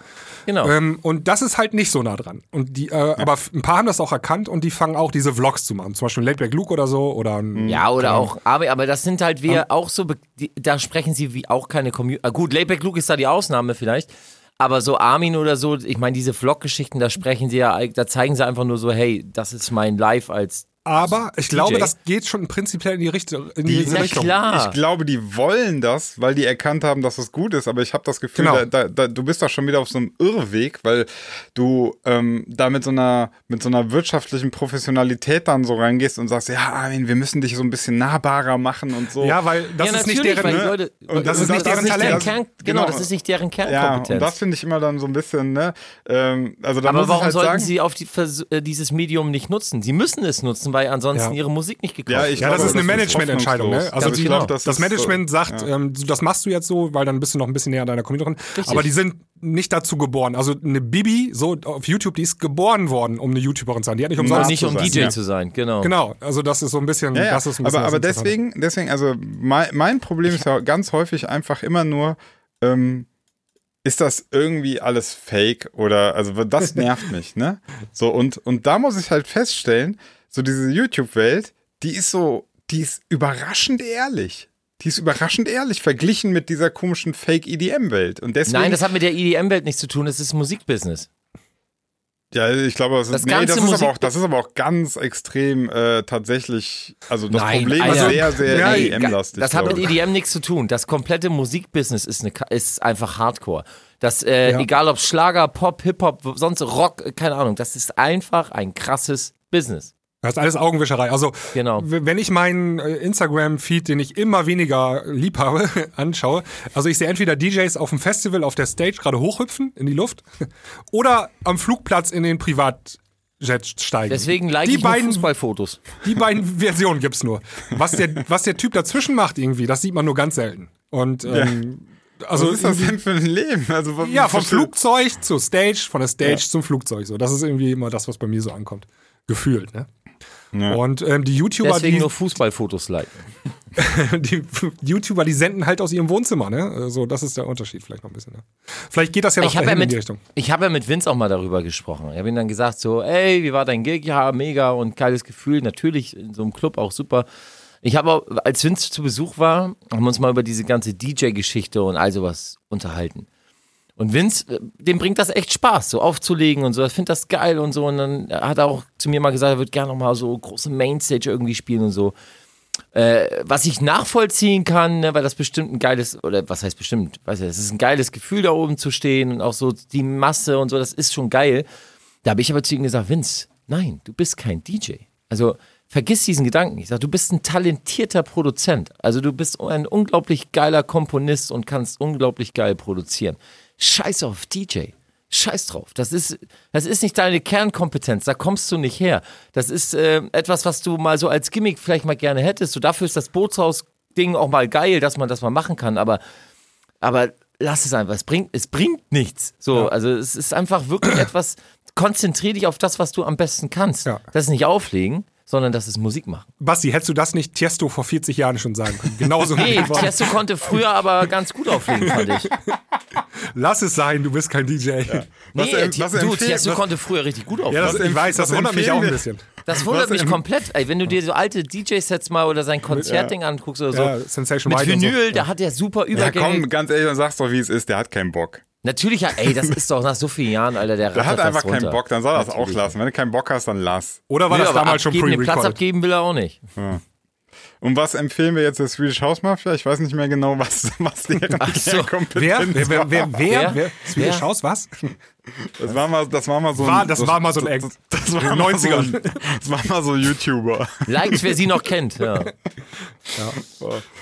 Genau. Ähm, und das ist halt nicht so nah dran. Und die, äh, Aber f- ein paar haben das auch erkannt und die fangen auch diese Vlogs zu machen. Zum Beispiel ein Laidback Luke oder so. Oder ein, Ja, oder Ahnung. auch, aber, aber das sind halt wir auch so, die, da sprechen sie wie auch keine Community. Ah, gut, Layback Luke ist da die Ausnahme vielleicht. Aber so Armin oder so, ich meine, diese Vlog-Geschichten, da sprechen sie ja, da zeigen sie einfach nur so, hey, das ist mein Live als. Aber ich glaube, DJ. das geht schon prinzipiell in die, Richtung, in Die- diese Na Richtung. klar. Ich glaube, die wollen das, weil die erkannt haben, dass es gut ist. Aber ich habe das Gefühl, Genau. da, da, da, du bist da schon wieder auf so einem Irrweg, weil du ähm, da mit so, einer, mit so einer wirtschaftlichen Professionalität dann so reingehst und sagst, ja, Armin, wir müssen dich so ein bisschen nahbarer machen und so. Ja, weil das ja, ist nicht deren. ne? Leute, Und das ist nicht deren deren Talent. Kern, genau, Genau. das ist nicht deren Ja, Kernkompetenz. und das finde ich immer dann so ein bisschen, ne? Ähm, also da aber muss warum ich halt sollten sagen, sie auf die, äh, dieses Medium nicht nutzen? Sie müssen es nutzen, weil ansonsten Ja. ihre Musik nicht gekauft Ja, wird. ich Ja, das ist eine Managemententscheidung. Ne? Also Ganz die, genau. das, ist, Management äh, sagt, ähm, so, das machst du jetzt so, weil dann bist du noch ein bisschen näher an deiner Community dran. Aber die sind nicht dazu geboren. Also eine Bibi, so auf YouTube, die ist geboren worden, um eine YouTuberin zu sein. Die hat nicht umsonst. nicht um zu sein, DJ ja. zu sein, genau. Genau, also das ist so ein bisschen. Ja, ja. Das ist ein bisschen aber, aber das deswegen, deswegen, also mein, mein Problem ist ja ganz häufig einfach immer nur, ähm, ist das irgendwie alles fake oder, also das nervt mich, ne? So, und, und da muss ich halt feststellen, so diese YouTube-Welt, die ist so, die ist überraschend ehrlich. Die ist überraschend ehrlich verglichen mit dieser komischen Fake-EDM-Welt. Und deswegen. Nein, das hat mit der EDM-Welt nichts zu tun, es ist Musikbusiness. Ja, ich glaube, das, Das ist, nee, das, ist aber auch, das ist aber auch ganz extrem äh, tatsächlich, also das Nein, Problem Alter. ist sehr, sehr Ja, EDM-lastig. Das hat mit. EDM nichts zu tun. Das komplette Musikbusiness ist, eine, ist einfach Hardcore. Das, äh, Ja. egal ob Schlager, Pop, Hip-Hop, sonst Rock, keine Ahnung, das ist einfach ein krasses Business. Das ist alles Augenwischerei. Also, Genau. wenn ich meinen äh, Instagram-Feed, den ich immer weniger lieb habe, anschaue, also ich sehe entweder DJs auf dem Festival auf der Stage gerade hochhüpfen in die Luft oder am Flugplatz in den Privatjet steigen. Deswegen like die ich nur beiden, Fußballfotos. die beiden Versionen gibt's nur. Was der, was der Typ dazwischen macht irgendwie, das sieht man nur ganz selten. Und ähm, also Was ist das denn für ein Leben? Also, was- ja, vom Flugzeug zur Stage, von der Stage zum Flugzeug. So, das ist irgendwie immer das, was bei mir so ankommt. Gefühlt, ne? Ja. Und ähm, die YouTuber, Deswegen die, nur Fußballfotos liken. die YouTuber, die senden halt aus ihrem Wohnzimmer, ne? So, das ist der Unterschied vielleicht noch ein bisschen. Ne? Vielleicht geht das ja noch Ich habe ja, dahin in die mit- Richtung. ich hab ja mit Vince auch mal darüber gesprochen. Ich habe ihm dann gesagt so, ey, wie war dein Gig? Ja, mega und geiles Gefühl. Natürlich in so einem Club auch super. Ich habe als Vince zu Besuch war, haben wir uns mal über diese ganze DJ-Geschichte und all sowas unterhalten. Und Vince, äh, dem bringt das echt Spaß, so aufzulegen und so. Er findet das geil und so. Und dann hat er auch zu mir mal gesagt, er würde gerne noch mal so große Mainstage irgendwie spielen und so. Äh, was ich nachvollziehen kann, ne, weil das bestimmt ein geiles, oder was heißt bestimmt, weiß ich, es ist ein geiles Gefühl, da oben zu stehen und auch so die Masse und so, das ist schon geil. Da habe ich aber zu ihm gesagt, Vince, nein, du bist kein DJ. Also vergiss diesen Gedanken. Ich sage, du bist ein talentierter Produzent. Also du bist ein unglaublich geiler Komponist und kannst unglaublich geil produzieren. Scheiß auf DJ. Scheiß drauf. Das ist, das ist nicht deine Kernkompetenz. Da kommst du nicht her. Das ist äh, etwas, was du mal so als Gimmick vielleicht mal gerne hättest. So dafür ist das Bootshaus-Ding auch mal geil, dass man das mal machen kann. Aber, aber lass es einfach. Es bringt, es bringt nichts. So, also es ist einfach wirklich etwas. Konzentrier dich auf das, was du am besten kannst. Ja. Das ist nicht auflegen, sondern das ist Musik machen. Basti, hättest du das nicht Tiesto vor 40 Jahren schon sagen können? Genauso wie Nee. Tiesto konnte früher aber ganz gut auflegen, fand ich. Lass es sein, du bist kein DJ. Ja, Nee, em- Ti- was du, Tiesto was- konnte früher richtig gut auflegen. das, Was ich weiß, das was wundert mich auch ein bisschen. Das wundert Was mich komplett. Ey, wenn du dir so alte DJ-Sets mal oder sein Konzertding anguckst oder so. Ja, Sensation mit und so. Vinyl, da hat er super Ja, Übergänge. komm, ganz ehrlich, dann sag's doch, wie es ist. Der hat keinen Bock. Natürlich, ja, ey, das ist doch nach so vielen Jahren, Alter, der Der hat einfach das keinen. Bock, dann soll er das auch lassen. Wenn du keinen Bock hast, dann lass. Oder war Nö, das aber damals schon abgeben, den Platz abgeben will er auch nicht. Und was empfehlen wir jetzt der Swedish House Mafia? Ich weiß nicht mehr genau, was, was deren so. Wer? Wer? Wer? Wer? wer, Wer? wer? Swedish? House, was? Das war mal, das war mal so War- das war mal so ein Act. Das, das, In war den mal so, 90ern. das war mal so YouTuber. Likes, wer sie noch kennt. Ja.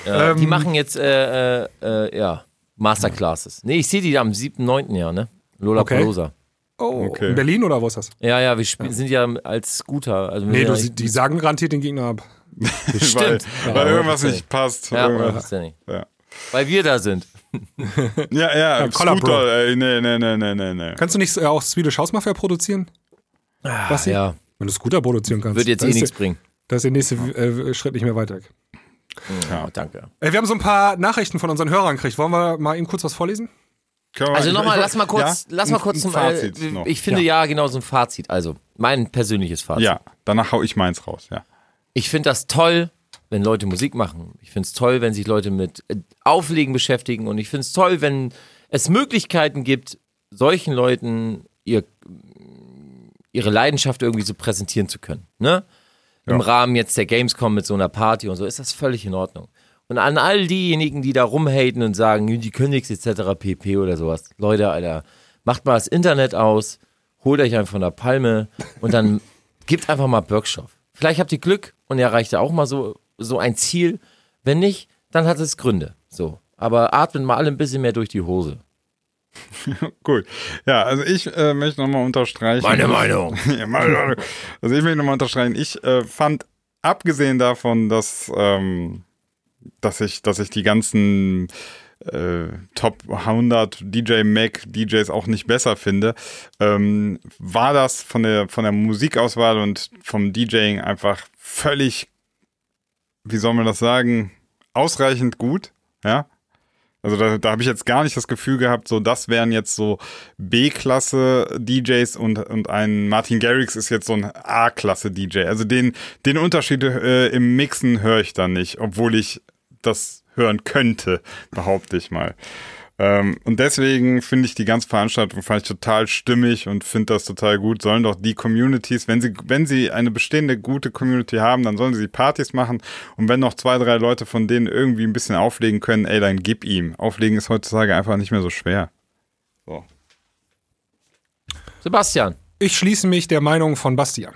Ja, die Ähm, machen jetzt, äh, äh, äh, ja, Masterclasses. Nee, ich sehe die am 7., 9. Jahr, ne? Lola Okay. Palosa. Oh, Okay. in Berlin oder wo ist das? Ja, ja, wir spielen, sind ja als Scooter. Also Nee, du, ja, die sagen garantiert den Gegner ab. weil, Stimmt. weil irgendwas Ja, nicht passt. Ja, Irgendwas. Ja. Weil wir da sind. Ja, ja, Bro. Scooter, ey, nee, nee, nee, nee, nee, nee. Kannst du nicht äh, auch Swedish House Mafia produzieren? Basti? Ja, Wenn du Scooter produzieren kannst. wird jetzt eh nichts bringen. Da ist der nächste äh, Schritt nicht mehr weit weg. Ja, danke. Äh, wir haben so ein paar Nachrichten von unseren Hörern gekriegt. Wollen wir mal eben kurz was vorlesen? Also ich- nochmal, lass mal kurz, ja? lass mal Ein- kurz ein zum Fazit äh, noch. Ich finde ja. genau so ein Fazit. Also, mein persönliches Fazit. Ja, danach hau ich meins raus, ja. Ich finde das toll, wenn Leute Musik machen. Ich finde es toll, wenn sich Leute mit äh, Auflegen beschäftigen. Und ich finde es toll, wenn es Möglichkeiten gibt, solchen Leuten ihr, ihre Leidenschaft irgendwie so präsentieren zu können. Ne? Im Rahmen jetzt der Gamescom mit so einer Party und so ist das völlig in Ordnung. Und an all diejenigen, die da rumhaten und sagen, die können nichts etc. pp. oder sowas. Leute, Alter, macht mal das Internet aus, holt euch einen von der Palme und dann gebt einfach mal Workshop. Vielleicht habt ihr Glück und erreicht ihr auch mal so, so ein Ziel. Wenn nicht, dann hat es Gründe. So. Aber atmet mal alle ein bisschen mehr durch die Hose. Gut. Ja, also ich äh, möchte nochmal unterstreichen. Meine Meinung. Also ich möchte nochmal unterstreichen. Ich äh, fand, abgesehen davon, dass, ähm, dass, ich, dass ich die ganzen äh, Top 100 DJ Mac DJs auch nicht besser finde, ähm, war das von der, von der Musikauswahl und vom DJing einfach völlig, wie soll man das sagen, ausreichend gut. Ja, also da, da habe ich jetzt gar nicht das Gefühl gehabt, so das wären jetzt so B-Klasse DJs und, und ein Martin Garrix ist jetzt so ein A-Klasse DJ. Also den, den Unterschied äh, im Mixen höre ich da nicht, obwohl ich das hören könnte, behaupte ich mal. Ähm, und deswegen finde ich die ganze Veranstaltung fand ich total stimmig und finde das total gut. Sollen doch die Communities, wenn sie, wenn sie eine bestehende gute Community haben, dann sollen sie Partys machen. Und wenn noch zwei, drei Leute von denen irgendwie ein bisschen auflegen können, ey, dann gib ihm. Auflegen ist heutzutage einfach nicht mehr so schwer. So. Sebastian. Ich schließe mich der Meinung von Bastian.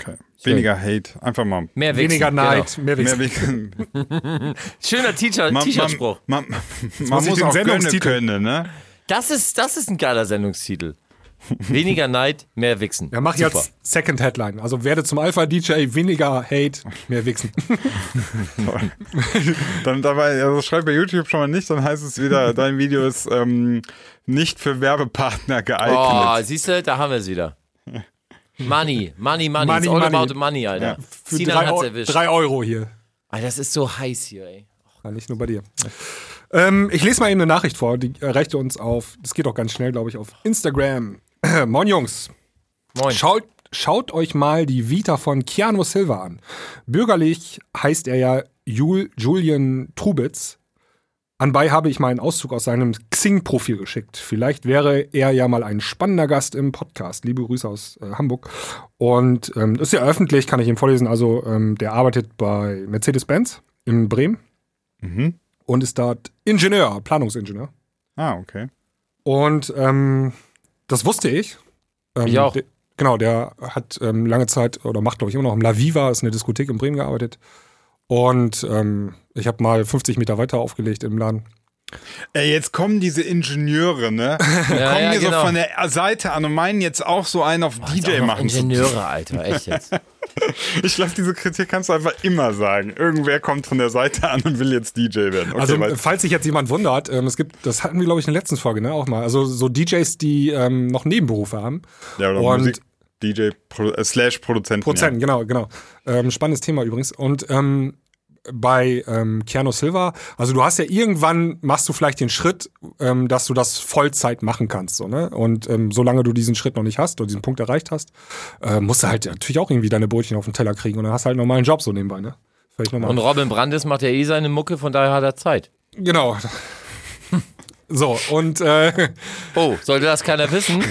Okay. Weniger Hate. Einfach mal. Mehr Wichsen, Weniger genau. Neid, mehr Mehr Wichsen. Schöner T-Shirt- Man- T-Shirt-Spruch. Man, man, man muss ich muss den auch Sendungstitel- können, ne? Das ist, das ist ein geiler Sendungstitel. Weniger Neid, mehr Wichsen. Ja, mach Super. als Second Headline. Also werde zum Alpha-DJ, weniger Hate, mehr Wichsen. Dann dabei, also schreib bei YouTube schon mal nicht, dann heißt es wieder, dein Video ist ähm, nicht für Werbepartner Oh, geeignet. siehst du, da haben wir es wieder. Money, money, money. Money, It's all money. about money, Alter. Für Sinan drei, hat's erwischt. drei Euro hier. Alter, das ist so heiß hier, ey. Ja, nicht nur bei dir. Ähm, ich lese mal eben eine Nachricht vor, die erreichte uns auf, das geht auch ganz schnell, glaube ich, auf Instagram. Moin Jungs, Moin. schaut, schaut euch mal die Vita von Keanu Silva an. Bürgerlich heißt er ja Jul, Julian Trubitz. Anbei habe ich mal einen Auszug aus seinem Xing-Profil geschickt. Vielleicht wäre er ja mal ein spannender Gast im Podcast. Liebe Grüße aus äh, Hamburg. Und ähm, das ist ja öffentlich, kann ich ihm vorlesen. Also, ähm, der arbeitet bei Mercedes-Benz in Bremen Mhm. und ist dort Ingenieur, Planungsingenieur. Ah, okay. Und ähm, das wusste ich. Ähm, Ich auch. de- genau, der hat ähm, lange Zeit oder macht, glaube ich, immer noch im La Viva, ist eine Diskothek in Bremen gearbeitet. Und ähm, ich habe mal 50 Meter weiter aufgelegt im Laden. Ey, jetzt kommen diese Ingenieure, ne? Ja, kommen ja, hier genau. so von der Seite an und meinen jetzt auch so einen auf auch DJ machen zu Ingenieure, Alter, echt jetzt. Ich glaube, diese Kritik kannst du einfach immer sagen. Irgendwer kommt von der Seite an und will jetzt DJ werden. Okay, Also, falls sich jetzt jemand wundert, ähm, es gibt, das hatten wir, glaube ich, in der letzten Folge, ne, auch mal. Also, so DJs, die ähm, noch Nebenberufe haben. ja, oder und- Musik, DJ Pro, äh, slash Produzenten. Prozent, genau, genau. Ähm, spannendes Thema übrigens. Und ähm, bei ähm, Keanu Silva, also du hast ja irgendwann, machst du vielleicht den Schritt, ähm, dass du das Vollzeit machen kannst. So, ne? Und ähm, solange du diesen Schritt noch nicht hast oder diesen Punkt erreicht hast, äh, musst du halt natürlich auch irgendwie deine Brötchen auf den Teller kriegen und dann hast du halt nochmal einen Job so nebenbei. Ne? Und Robin Brandes macht ja eh seine Mucke, von daher hat er Zeit. genau. So, und äh, Oh, sollte das keiner wissen?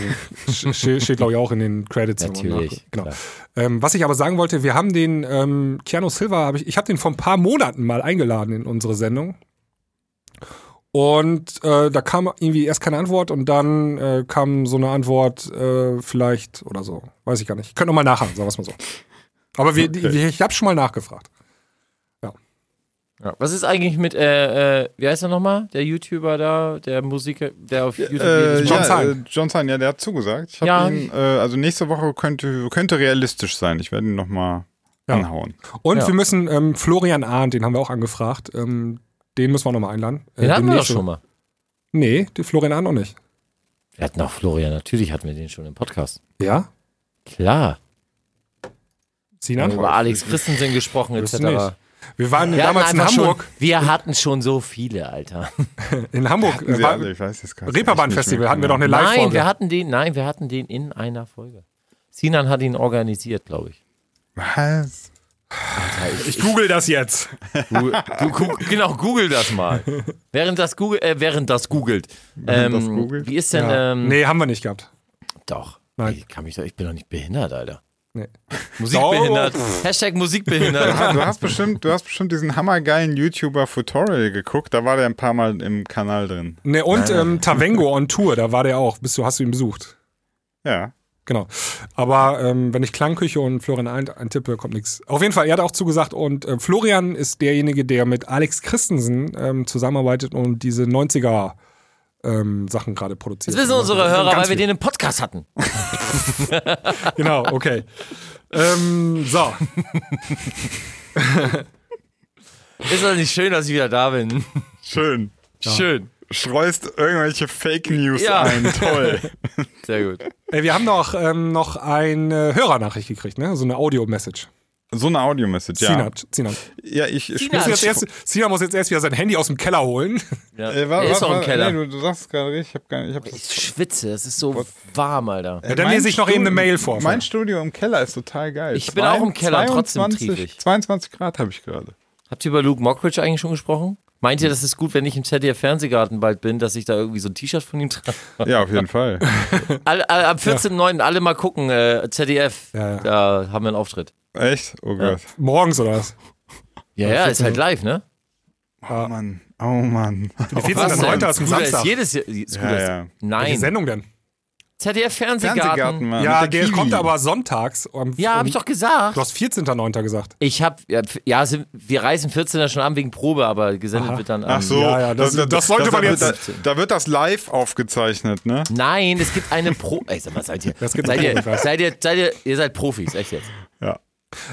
Ste- steht, glaube ich, auch in den Credits. Natürlich. Genau. Ähm, was ich aber sagen wollte, wir haben den ähm, Keanu Silva, hab ich, ich habe den vor ein paar Monaten mal eingeladen in unsere Sendung. Und äh, da kam irgendwie erst keine Antwort und dann äh, kam so eine Antwort äh, vielleicht oder so. Weiß ich gar nicht. Ich könnte noch mal nachhaken, sagen wir es mal so. Aber wir, Okay. wir, ich habe schon mal nachgefragt. Ja. Was ist eigentlich mit, äh, äh, wie heißt er nochmal? Der YouTuber da, der Musiker, der auf YouTube Äh, jedes John ja, Zahn. äh, John Zahn, ja, der hat zugesagt. Ich Ja. ihn, äh, also nächste Woche könnte, könnte realistisch sein. Ich werde ihn nochmal Ja. anhauen. Und Ja. wir müssen ähm, Florian Arndt, den haben wir auch angefragt. Ähm, den müssen wir noch mal einladen. Äh, Den hatten wir doch schon mal. Nee, den Florian Arndt noch nicht. Wir hatten auch Florian, natürlich hatten wir den schon im Podcast. Ja? Klar. Wir Sinan? haben über Alex Christensen gesprochen, etc. Wir waren Wir damals in Hamburg. Schon, wir hatten schon so viele, Alter. In Hamburg. Äh, war, alle, ich weiß jetzt gerade Reeperbahn Festival hatten wir doch eine genau. Nein, Live-Folge. wir hatten den, nein, wir hatten den in einer Folge. Sinan hat ihn organisiert, glaube ich. Was? ich google das jetzt. Gu- gu- genau, google das mal. Während das Google, äh, während das googelt. Ähm, das googelt? Wie ist denn, Ja. ähm, nee, haben wir nicht gehabt. doch. Nein. Ich, kann mich doch, ich bin doch nicht behindert, Alter. Nee. Musikbehindert. Hashtag Musikbehindert. Du hast bestimmt, du hast bestimmt diesen hammergeilen YouTuber Futorial geguckt. Da war der ein paar Mal im Kanal drin. Nee, und ähm, Tavengo on Tour, da war der auch. Bist du, hast du ihn besucht? Ja. Genau. Aber ähm, wenn ich Klangküche und Florian ein, eintippe, kommt nichts. Auf jeden Fall, er hat auch zugesagt. Und äh, Florian ist derjenige, der mit Alex Christensen ähm, zusammenarbeitet und diese 90er ähm, Sachen gerade produziert. Das wissen unsere Hörer, Ganz weil wir viel. den im Podcast hatten. Genau, okay. ähm, so. Ist das nicht schön, dass ich wieder da bin? Schön. Schön. Streust irgendwelche Fake News Ja. ein. Toll. Sehr gut. Ey, wir haben noch, ähm, noch eine Hörernachricht gekriegt, ne? So eine Audio-Message. So eine Audio-Message, ja. Sina, Sina. Ja, ich ich Sina. Muss jetzt erst, Sina muss jetzt erst wieder sein Handy aus dem Keller holen. Ja. Äh, wa- er ist wa- auch im Keller. Nee, du, du sagst es gerade richtig. Ich hab gar nicht. Ich hab ich das, schwitze, es ist so warm, Alter. Ja, dann lese ich noch eben eine Mail vor. Mein Studio im Keller ist total geil. Ich bin auch im Keller, trotzdem 22, triefig. 22 Grad habe ich gerade. Habt ihr über Luke Mockridge eigentlich schon gesprochen? Meint ihr, das ist gut, wenn ich im ZDF Fernsehgarten bald bin, dass ich da irgendwie so ein T-Shirt von ihm trage? Ja, auf jeden Fall. Alle, alle, am 14.09. alle mal gucken, äh, ZDF, Ja, ja. da haben wir einen Auftritt. Echt? Oh Gott. Morgens oder was? Ja, ja, ist halt live, ne? Oh Mann. Oh Mann. Die 14.09. ist ein Scooter Samstag. Ist jedes Jahr, Ja, ist- ja. Welche Nein, Sendung denn? ZDF Fernsehgarten, Fernsehgarten. Mann. Ja, der Kiwi. kommt aber sonntags. Um, Ja, um, habe ich doch gesagt. Du hast 14.09. gesagt. Ich habe, ja, ja, sind- wir reisen 14er schon an wegen Probe, aber gesendet wird dann am. Ach so, Ja, ja, das- das sollte man wird, jetzt- Da, da wird das live aufgezeichnet, ne? Nein, es gibt eine Pro. Ey, sag mal, seid ihr, Das gibt seid ihr, Probe. seid ihr, seid ihr, ihr seid Profis, echt jetzt. Ja.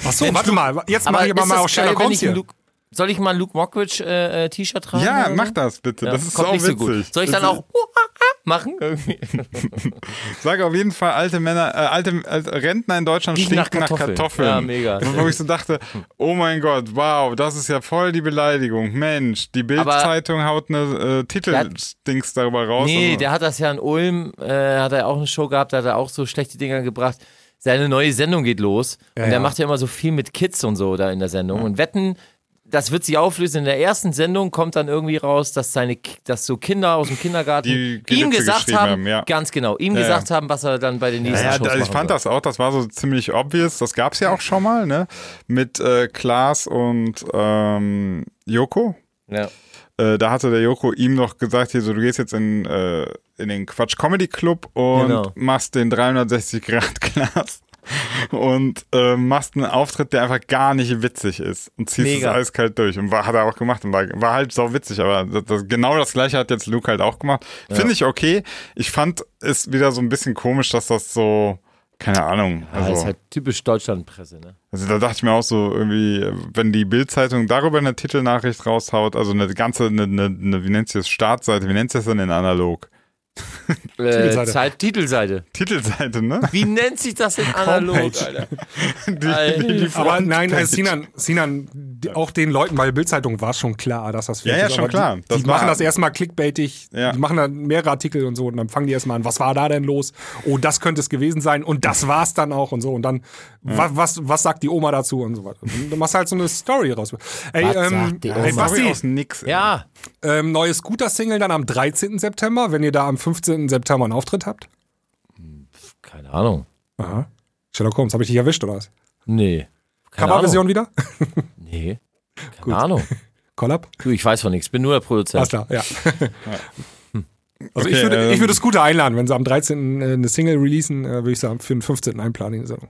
Ach so, warte mal. Jetzt mache ich aber mal auch Sherlock Holmes hier. Luke, soll ich mal ein Luke Mockridge äh, äh, T-Shirt tragen? Ja, mach so? das bitte. Ja, das ist auch so witzig. gut. Soll ich dann auch machen? Irgendwie. Sag auf jeden Fall, alte Männer, äh, alte, alte Rentner in Deutschland stinken nach nach Kartoffeln. Kartoffeln. Ja, mega. Wo ich so dachte, oh mein Gott, wow, das ist ja voll die Beleidigung. Mensch, die Bild-Zeitung haut eine äh, Titelstings darüber raus. Nee, Also, der hat das ja in Ulm, äh, hat er auch eine Show gehabt, da hat er auch so schlechte Dinger gebracht. Seine neue Sendung geht los und der ja. macht ja immer so viel mit Kids und so da in der Sendung und wetten, das wird sich auflösen. In der ersten Sendung kommt dann irgendwie raus, dass seine, dass so Kinder aus dem Kindergarten Die ihm gesagt haben, haben, ja. ganz genau, ihm Ja, gesagt ja. haben, was er dann bei den nächsten ja, Shows also ich fand soll. das auch, das war so ziemlich obvious. Das gab es ja auch schon mal, ne? Mit äh, Klaas und ähm, Joko. Ja. Äh, da hatte der Joko ihm noch gesagt, hier so, du gehst jetzt in, äh, in den Quatsch Comedy Club und Genau. machst den 360 Grad Glas und äh, machst einen Auftritt, der einfach gar nicht witzig ist und ziehst Mega. es eiskalt durch und war, hat er auch gemacht und war, war halt so witzig, aber das, das, genau das gleiche hat jetzt Luke halt auch gemacht. Finde ich okay. Ich fand es wieder so ein bisschen komisch, dass das so keine Ahnung. Ja, das Also, ist halt typisch Deutschlandpresse, ne? also da dachte ich mir auch so irgendwie, wenn die Bild-Zeitung darüber eine Titelnachricht raushaut, also eine ganze, eine, eine, eine wie nennt sie das, Startseite, wie nennt sie das denn in analog? Äh, Titelseite. Zeit, Titelseite. Titelseite, ne? Wie nennt sich das in analog. Alter? Die, Alter. die Aber nein, äh. Sinan, Sinan, die, auch den Leuten bei der Bildzeitung war schon klar, dass das Ja, fake ja, ist. schon klar. Die, Das die machen das erstmal clickbaitig, Ja. die machen dann mehrere Artikel und so und dann fangen die erstmal an, was war da denn los? Oh, das könnte es gewesen sein und das war's dann auch und so und dann, was, was, was sagt die Oma dazu und so weiter. Und dann machst du halt so eine Story raus. Ey, Was ähm, sagt die ey Oma? Story Basti, aus nix. ey. Ja, ähm, neue Scooter-Single dann am 13. September, wenn ihr da am 15. September einen Auftritt habt. keine Ahnung. Aha. Sherlock Holmes, habe ich dich erwischt oder was? Nee. Coverversion wieder? Nee. Keine Ahnung. Collab? Du, ich weiß von nichts, bin nur der Produzent. Alles klar, ja. Also ich, Okay, würde, ich ähm, würde Scooter einladen, wenn sie am 13. eine Single releasen, äh, würde ich sagen, für den 15. einplanen in die Sendung.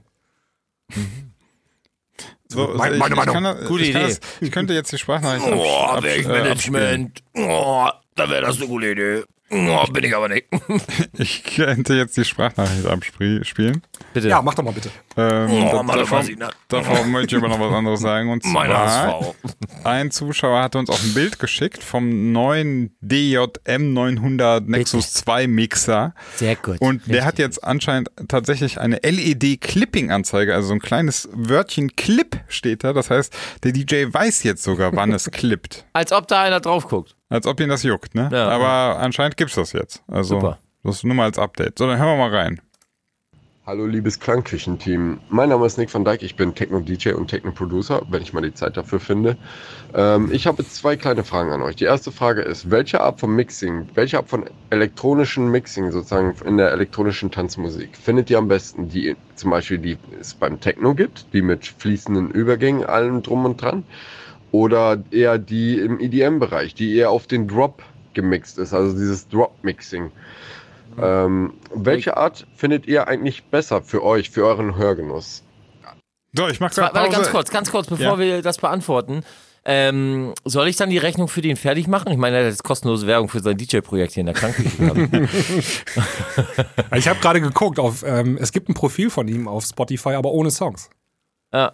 So, Meine- ich, meine ich, Meinung. kann, Gute ich, Idee. das, ich könnte jetzt die Sprachnachricht Oh, abs- äh, abspielen. Oh, da wäre das eine gute Idee. Oh, bin ich aber nicht. Ich könnte jetzt die Sprachnachricht abspielen. Bitte. Ja, mach doch mal bitte. Ähm, Oh, da- davor, davor möchte ich aber noch was anderes sagen. Und zwar, HSV. ein Zuschauer hatte uns auch ein Bild geschickt vom neuen DJM 900 Nexus 2 Mixer. Sehr gut. Und der Richtig. hat jetzt anscheinend tatsächlich eine LED-Clipping-Anzeige, also so ein kleines Wörtchen Clip steht da. Das heißt, der DJ weiß jetzt sogar, wann es klippt. Als ob da einer drauf guckt. Als ob ihn das juckt, ne? Ja. Aber anscheinend gibt's das jetzt. Also, Super. das ist nur mal als Update. So, dann hören wir mal rein. Hallo liebes Klangküchenteam. Mein Name ist Nick van Dijk, ich bin Techno-DJ und Techno-Producer, wenn ich mal die Zeit dafür finde. Ähm, ich habe jetzt zwei kleine Fragen an euch. Die erste Frage ist, welche Art von Mixing, welche Art von elektronischen Mixing sozusagen in der elektronischen Tanzmusik findet ihr am besten? Die zum Beispiel, die es beim Techno gibt, die mit fließenden Übergängen, allem drum und dran? Oder eher die im EDM-Bereich, die eher auf den Drop gemixt ist, also dieses Drop-Mixing? Ähm, welche Art findet ihr eigentlich besser für euch, für euren Hörgenuss? So, ich mach warte, Pause. ganz kurz, ganz kurz, bevor Ja. wir das beantworten. Ähm, soll ich dann die Rechnung für den fertig machen? Ich meine, er hat jetzt kostenlose Werbung für sein DJ-Projekt hier in der Krankenküche. Ich habe gerade geguckt, auf, ähm, es gibt ein Profil von ihm auf Spotify, aber ohne Songs. ja.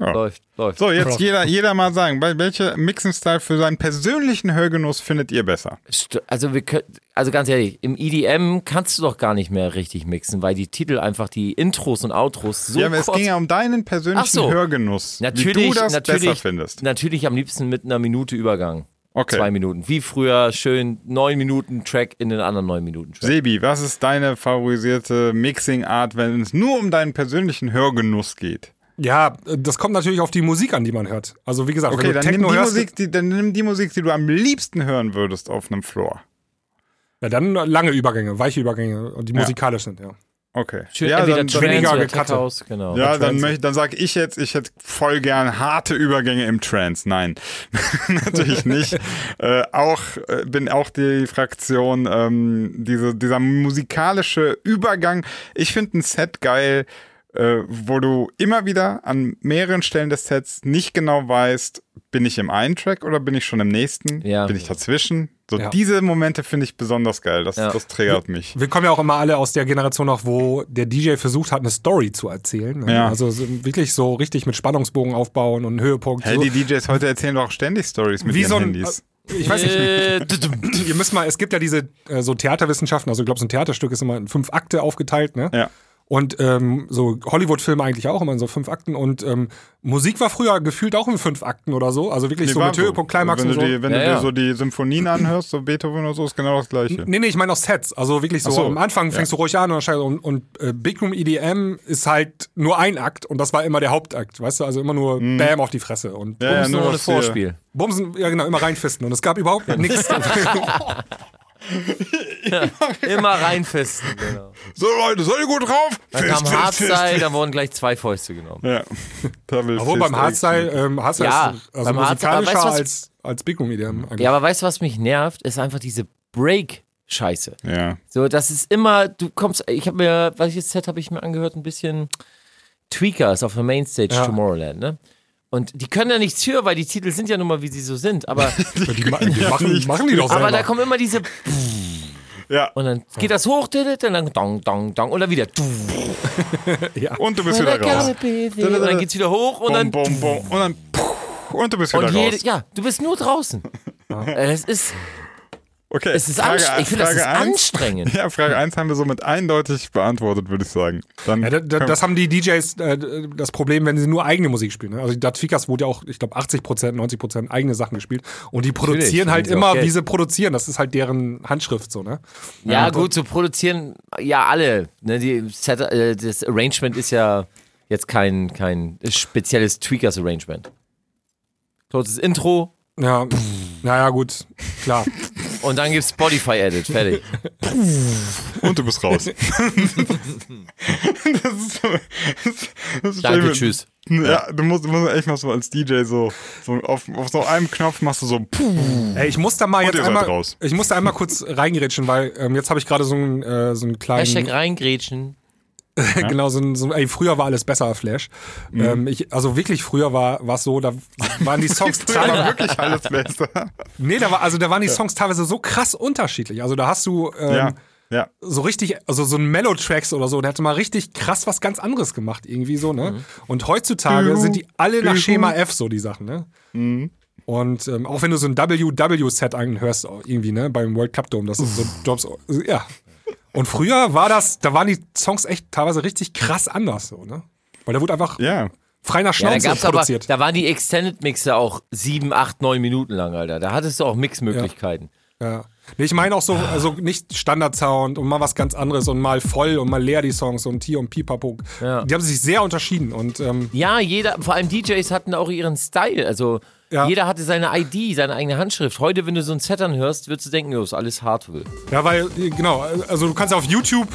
Ja. Läuft, läuft. So, jetzt jeder, jeder mal sagen, bei- welche Mixing-Style für seinen persönlichen Hörgenuss findet ihr besser? Also, wir können, also ganz ehrlich, im EDM kannst du doch gar nicht mehr richtig mixen, weil die Titel einfach, die Intros und Outros so ja, aber es ging ja um deinen persönlichen so. Hörgenuss. Natürlich, wie du das natürlich, besser findest. Natürlich am liebsten mit einer Minute Übergang. Okay. Zwei Minuten. Wie früher schön neun Minuten Track in den anderen neun Minuten Track. Sebi, was ist deine favorisierte Mixing-Art, wenn es nur um deinen persönlichen Hörgenuss geht? Ja, das kommt natürlich auf die Musik an, die man hört. Also wie gesagt, Okay, wenn du dann nimm, Techno die hörst, Musik, die, dann nimm die Musik, die du am liebsten hören würdest auf einem Floor. ja, dann lange Übergänge, weiche Übergänge, die Ja. musikalisch sind, ja. Okay. Schön, ja, dann, dann, oder Gecuttet. Genau. ja, dann, möchte, dann sag ich jetzt, ich hätte voll gern harte Übergänge im Trance. Nein, natürlich nicht. äh, auch äh, bin auch die Fraktion ähm, diese, dieser musikalische Übergang. Ich finde ein Set geil, äh, wo du immer wieder an mehreren Stellen des Sets nicht genau weißt, bin ich im einen Track oder bin ich schon im nächsten? Ja. Bin ich dazwischen? So Ja. diese Momente finde ich besonders geil. Das, Ja. das triggert mich. Wir kommen ja auch immer alle aus der Generation noch, wo der DJ versucht hat, eine Story zu erzählen. ne? Ja. Also so, wirklich so richtig mit Spannungsbogen aufbauen und Höhepunkt. Hey, so. die DJs heute erzählen doch auch ständig Stories mit Wie ihren so ein, Handys. äh, ich weiß nicht, Äh, ihr müsst mal, es gibt ja diese äh, so Theaterwissenschaften, also ich glaube, so ein Theaterstück ist immer in fünf Akte aufgeteilt, ne? Ja. Und ähm, so Hollywood-Filme eigentlich auch immer in so fünf Akten. Und ähm, Musik war früher gefühlt auch in fünf Akten oder so. Also wirklich Nee, so mit Höhepunkt, Climax Wenn und so. die, wenn Ja, du ja. dir so die Symphonien anhörst, so Beethoven oder so, ist genau das Gleiche. Nee, nee, ich meine auch Sets. Also wirklich so, so. am Anfang fängst du ruhig an und, dann- und, und äh, Big Room EDM ist halt nur ein Akt und das war immer der Hauptakt, weißt du? Also immer nur Bam auf die Fresse und Mhm. Ja, ja, nur ohne was hier- Vorspiel. Bumsen, ja genau, immer reinfisten und es gab überhaupt nichts. Immer reinfesten, genau. So Leute, seid ihr gut drauf? Dann kam Hardstyle, dann wurden gleich zwei Fäuste genommen. Ja. Da Obwohl Fist beim Hardstyle, ähm, Hardstyle Ja, ist also beim Hardstyle, musikalischer weißt du was- als, als Big Room eigentlich. Ja, aber weißt du, was mich nervt? Ist einfach diese Break-Scheiße. Ja. So, das ist immer, du kommst, ich habe mir, welches Set habe ich mir angehört? Ein bisschen Tweakers auf der Mainstage Ja. Tomorrowland, ne? Und die können ja nichts für, weil die Titel sind ja nun mal, wie sie so sind. Aber, Die, ma- die machen, machen die doch selber. aber da kommen immer diese. Ja. Und dann geht das hoch, und dann dong, dong, dong. Oder wieder. Und du bist wieder raus. Und dann geht's wieder hoch und dann. Bum, bum, bum. Und dann und du bist wieder Und jede, raus. ja, du bist nur draußen. Es ist, Okay, es ist Frage, anstrengend. Ich finde, das Frage ist eins. anstrengend. Ja, Frage 1 haben wir somit eindeutig beantwortet, würde ich sagen. Dann Ja, da, da, das haben die DJs äh, das Problem, wenn sie nur eigene Musik spielen. Ne? Also die Tweakers wurde ja auch, ich glaube, 80% 90% eigene Sachen gespielt. Und die produzieren halt immer, wie sie produzieren. Das ist halt deren Handschrift so, ne? Ja, gut, zu produzieren, ja, alle. Ne, die Set, äh, das Arrangement ist ja jetzt kein, kein spezielles Tweakers-Arrangement. Kurzes Intro Ja, naja, gut, klar. und dann gibt's Spotify-Edit. Fertig. und du bist raus. das ist so, das, stell Danke, tschüss. Ja, du musst, du musst echt mal so als DJ so, so auf, auf so einem Knopf machst du so puh. Ey, ich muss da mal jetzt einmal, raus. ich muss da einmal kurz reingerätschen, weil ähm, jetzt habe ich gerade so einen, äh, so einen kleinen, Hashtag reingrätschen. genau, so ein, so ey, früher war alles besser, Flash. Mhm. Ähm, ich, also wirklich, früher war es so, da waren die Songs Früher war teilweise, wirklich alles besser. nee, da war, also da waren die Songs teilweise so krass unterschiedlich. Also da hast du, ähm, Ja, ja. so richtig, also so ein Mellow-Tracks oder so, der hätte mal richtig krass was ganz anderes gemacht, irgendwie so, ne? Mhm. Und heutzutage sind die alle nach. Schema F so, die Sachen, ne? Mhm. Und ähm, auch wenn du so ein WW-Set anhörst, irgendwie, ne, beim World Cup Dome, das ist so Jobs, ja. Und früher war das, da waren die Songs echt teilweise richtig krass anders, so, ne? Weil da wurde einfach Ja. frei nach Ja, da Schnauze gab's aber, produziert. da waren die Extended Mixe auch sieben, acht, neun Minuten lang, Alter. Da hattest du auch Mixmöglichkeiten. Ja. Nee, ich meine auch so, also nicht Standard-Sound und mal was ganz anderes und mal voll und mal leer die Songs und Tier und Pipapo. Ja. Die haben sich sehr unterschieden und ähm, Ja, jeder, vor allem DJs hatten auch ihren Style. Also Ja. jeder hatte seine ID, seine eigene Handschrift. Heute, wenn du so ein Set anhörst, würdest du denken, jo, ist alles Hardware. Ja, weil, genau, also du kannst auf YouTube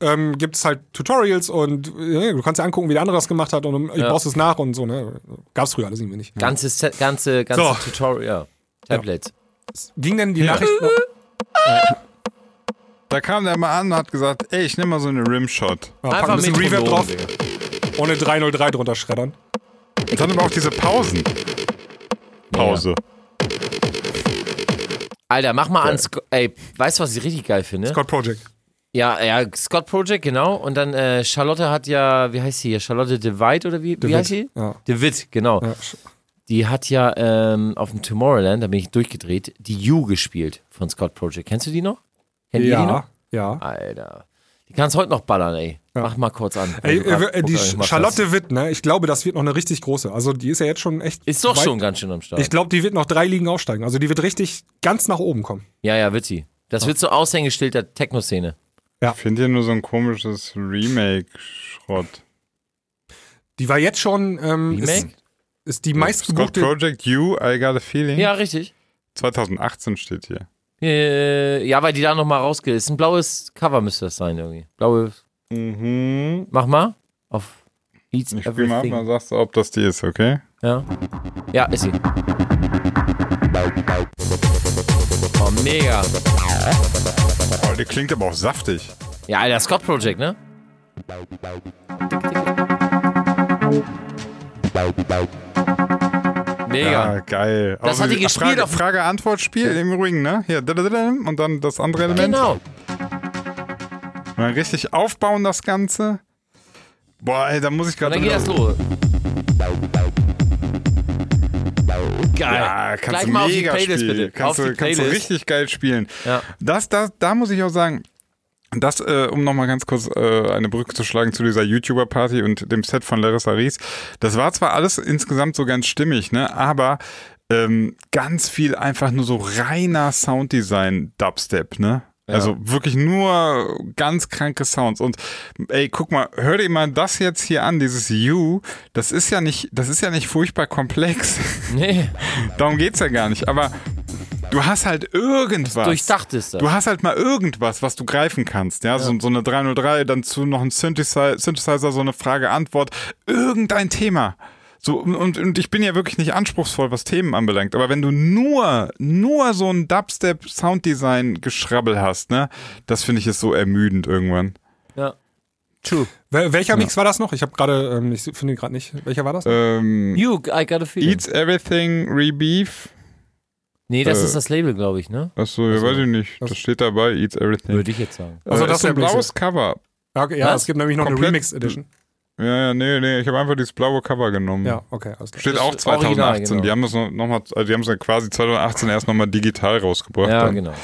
ähm, gibt es halt Tutorials und äh, du kannst dir angucken, wie der andere das gemacht hat und ich Ja. baust es nach und so, ne? Gab's früher alles irgendwie nicht. Ganze, Set, ganze, ganze So. Tutorial. Tablets. Ging denn die Nachricht noch? Da kam der mal an und hat gesagt, ey, ich nehme mal so eine Rimshot. Ja, pack ein bisschen Reverb drauf, Digga. ohne 303 drunter schreddern. Und dann aber auch diese Pausen. Pause. Alter, mach mal an. Sc- Ey, weißt du, was ich richtig geil finde? Scott Project. Ja, ja, Scott Project, genau. Und dann äh, Charlotte hat ja, wie heißt sie hier? Charlotte DeWitt oder wie, wie heißt sie? Ja. DeWitt, genau. Ja. Die hat ja ähm, auf dem Tomorrowland, da bin ich durchgedreht, die You gespielt von Scott Project. Kennst du die noch? Kennt ihr die noch? Ja, ja. Alter. Die kannst heute noch ballern, ey. Mach mal kurz an. Ey, äh, die Charlotte hast. Witt, ne? Ich glaube, das wird noch eine richtig große. Also die ist ja jetzt schon echt. Ist doch weit- schon ganz schön am Start. Ich glaube, die wird noch drei Ligen aufsteigen. Also die wird richtig ganz nach oben kommen. ja, ja, wird sie. Das wird so Aushängeschild der Techno-Szene. Ich finde hier nur so ein komisches Remake-Schrott. Die war jetzt schon ähm, ist, Remake? ist die Scott meistgebuchte. Project You, I Got a Feeling. Ja, richtig. 2018 steht hier. Äh, ja, weil die da nochmal rausgeht. Ist ein blaues Cover müsste das sein irgendwie. Blaues Mhm. Mach mal. Auf Eats Ich spiel mal ab, Everything. dann sagst du, ob das die ist, okay? Ja. Ja, ist sie. Oh, mega. Oh, die klingt aber auch saftig. Ja, Alter, Scott Project, ne? Mega. Ja, geil. Das Aber hat die gespielt Frage, auf- Frage Antwort-Spiel im Übrigen, ne? Hier, und dann das andere Element. Genau. Und dann richtig aufbauen das Ganze. Boah, ey, da muss ich gerade. dann geht das los. Geil. Ja, kannst Gleich du mal auf die mega Playlist spielen. bitte. Kannst, auf du, kannst du richtig geil spielen. Ja. Das, das, da muss ich auch sagen, das, äh, um nochmal ganz kurz äh, eine Brücke zu schlagen zu dieser YouTuber-Party und dem Set von Larissa Ries. Das war zwar alles insgesamt so ganz stimmig, ne, aber ähm, ganz viel einfach nur so reiner Sounddesign-Dubstep, ne? Also wirklich nur ganz kranke Sounds. Und ey, guck mal, hör dir mal das jetzt hier an, dieses You. Das ist ja nicht, das ist ja nicht furchtbar komplex. Nee, Darum geht's ja gar nicht. Aber du hast halt irgendwas. durchdacht ist das. Du hast halt mal irgendwas, was du greifen kannst. Ja, So, so eine 303, dann zu noch ein Synthesizer, Synthesizer so eine Frage-Antwort. Irgendein Thema. So, und, und ich bin ja wirklich nicht anspruchsvoll, was Themen anbelangt. Aber wenn du nur, nur so ein Dubstep-Sounddesign-Geschrabbel hast, ne, das finde ich ist so ermüdend irgendwann. ja. True. Wel welcher Mix war das noch? Ich habe gerade, ähm, ich finde ihn gerade nicht. Welcher war das? Ähm, You, I got a feeling. Eats Everything Rebeef. nee, das äh, ist das Label, glaube ich, ne? Achso, ja, weiß ich nicht. Das steht dabei, Eats Everything. Würde ich jetzt sagen. Also das ist ein blaues Cover. Ja, okay, ja Was? es gibt nämlich noch Komplett- eine Remix Edition. Ja, ja, nee, nee, ich habe einfach dieses blaue Cover genommen. Ja, okay, klar. Steht auch ist original, 2018. genau. Die haben das noch, mal, also die haben es ja quasi 2018 erst nochmal digital rausgebracht. Ja, dann. genau.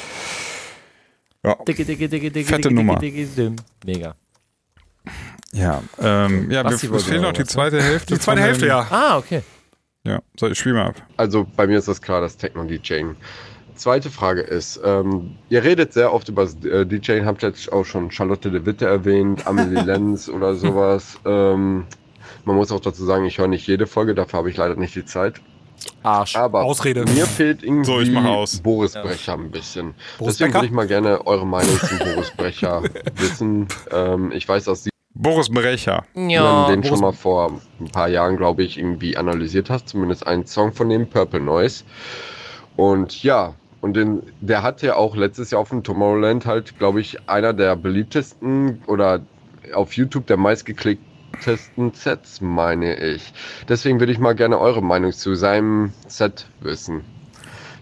Ja. Dicke, dicke, dicke, dicke, Fette dicke, Nummer. Dicke, dicke. Mega. Ja, ähm, ja Basti es fehlt noch die ne? zweite Hälfte. Die zweite Hälfte, ja. Ah, okay. Ja, so, ich spiel mal ab. Also bei mir ist das klar, das Techno-DJing. Zweite Frage ist, ähm, ihr redet sehr oft über äh, DJing, habt jetzt auch schon Charlotte de Witte erwähnt, Amelie Lenz oder sowas. Ähm, man muss auch dazu sagen, ich höre nicht jede Folge, dafür habe ich leider nicht die Zeit. Arsch. Aber Ausrede. mir fehlt irgendwie So, ich mach aus. Boris Brecher ein bisschen. Boris Deswegen Becker? würde ich mal gerne eure Meinung zu Boris Brecher wissen. Ähm, ich weiß, dass Boris Brecher. Ja, den schon mal vor ein paar Jahren, glaube ich, irgendwie analysiert hast. Zumindest einen Song von dem, Purple Noise. Und ja, und den, der hat ja auch letztes Jahr auf dem Tomorrowland halt, glaube ich, einer der beliebtesten oder auf YouTube der meistgeklicktesten Sets, meine ich. Deswegen würde ich mal gerne eure Meinung zu seinem Set wissen.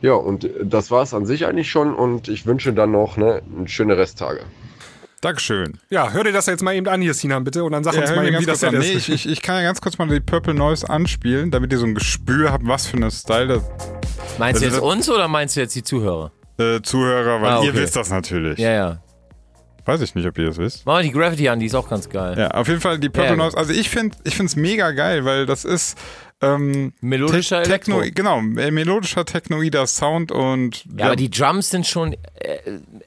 Ja, und das war es an sich eigentlich schon und ich wünsche dann noch ne, schöne Resttage. Dankeschön. Ja, hör dir das jetzt mal eben an hier, Sinan, bitte, und dann sag uns hör mal eben, wie das an. ist. Nee, ich, ich, ich kann ja ganz kurz mal die Purple Noise anspielen, damit ihr so ein Gespür habt, was für eine Style das Meinst du Also jetzt das- uns oder meinst du jetzt die Zuhörer? äh, Zuhörer, weil Ah, ihr okay. wisst das natürlich. Ja, ja. Weiß ich nicht, ob ihr das wisst. Mach mal die Gravity an, die ist auch ganz geil. Ja, auf jeden Fall die Purple Ja, Noise. Also ich finde ich es mega geil, weil das ist ähm, Melodischer Te- Techno, Elektro. genau, äh, melodischer technoider Sound und Ja, aber die Drums sind schon äh,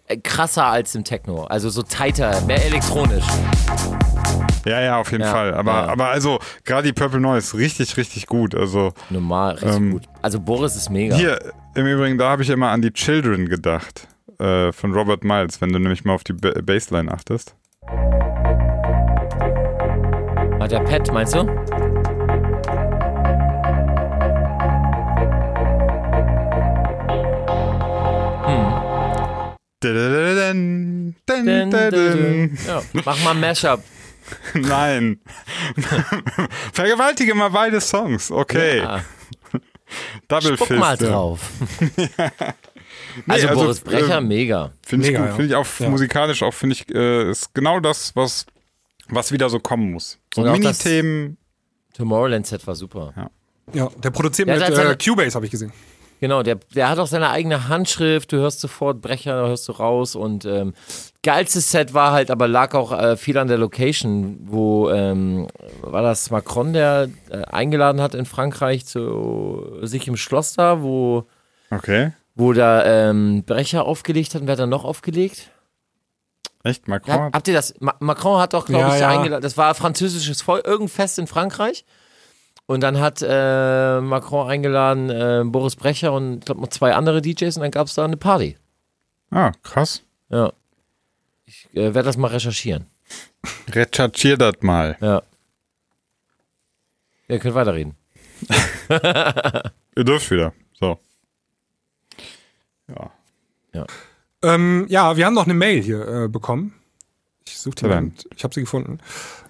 äh, krasser als im Techno. Also so tighter, mehr elektronisch. ja, ja, auf jeden Ja, Fall. Aber, ja. aber also gerade die Purple Noise richtig, richtig gut. Also Normal, richtig Ähm, gut. Also Boris ist mega. hier im Übrigen, da habe ich immer an die Children gedacht äh, von Robert Miles, wenn du nämlich mal auf die ba Bassline achtest. Hat der Pet, meinst du? Ja, mach mal ein Mashup. Nein. Vergewaltige mal beide Songs. Okay. Ja, Double spuck Fist. mal ja. also, also, Boris Brecher, ähm, mega. Finde ich Mega, gut. ja. Finde ich auch Ja. musikalisch auch, finde ich, äh, ist genau das, was, was wieder so kommen muss. So Mini-Themen. Tomorrowland-Set war super. Ja, der produziert Ja, mit das hat äh, Cubase, habe ich gesehen. Genau, der, der hat auch seine eigene Handschrift, du hörst sofort Brecher, da hörst du raus und ähm, geilstes Set war halt, aber lag auch äh, viel an der Location, wo ähm, war das Macron, der äh, eingeladen hat in Frankreich zu sich im Schloss da, wo, Okay. Wo da ähm, Brecher aufgelegt hat und wer hat dann noch aufgelegt? Echt? Macron? Ja, habt ihr das? Ma Macron hat doch, glaube Ja, ich, ja. eingeladen. Das war französisches Volk, irgendein Fest in Frankreich. Und dann hat äh, Macron eingeladen äh, Boris Brecher und ich glaube noch zwei andere DJs und dann gab es da eine Party. ah, krass. Ja. Ich äh, werde das mal recherchieren. Recherchier das mal. Ja. Ihr könnt weiterreden. Ihr dürft wieder. So. Ja. Ähm, ja, wir haben noch eine Mail hier äh, bekommen. Ich suche die mal. Verdammt. Ich habe sie gefunden.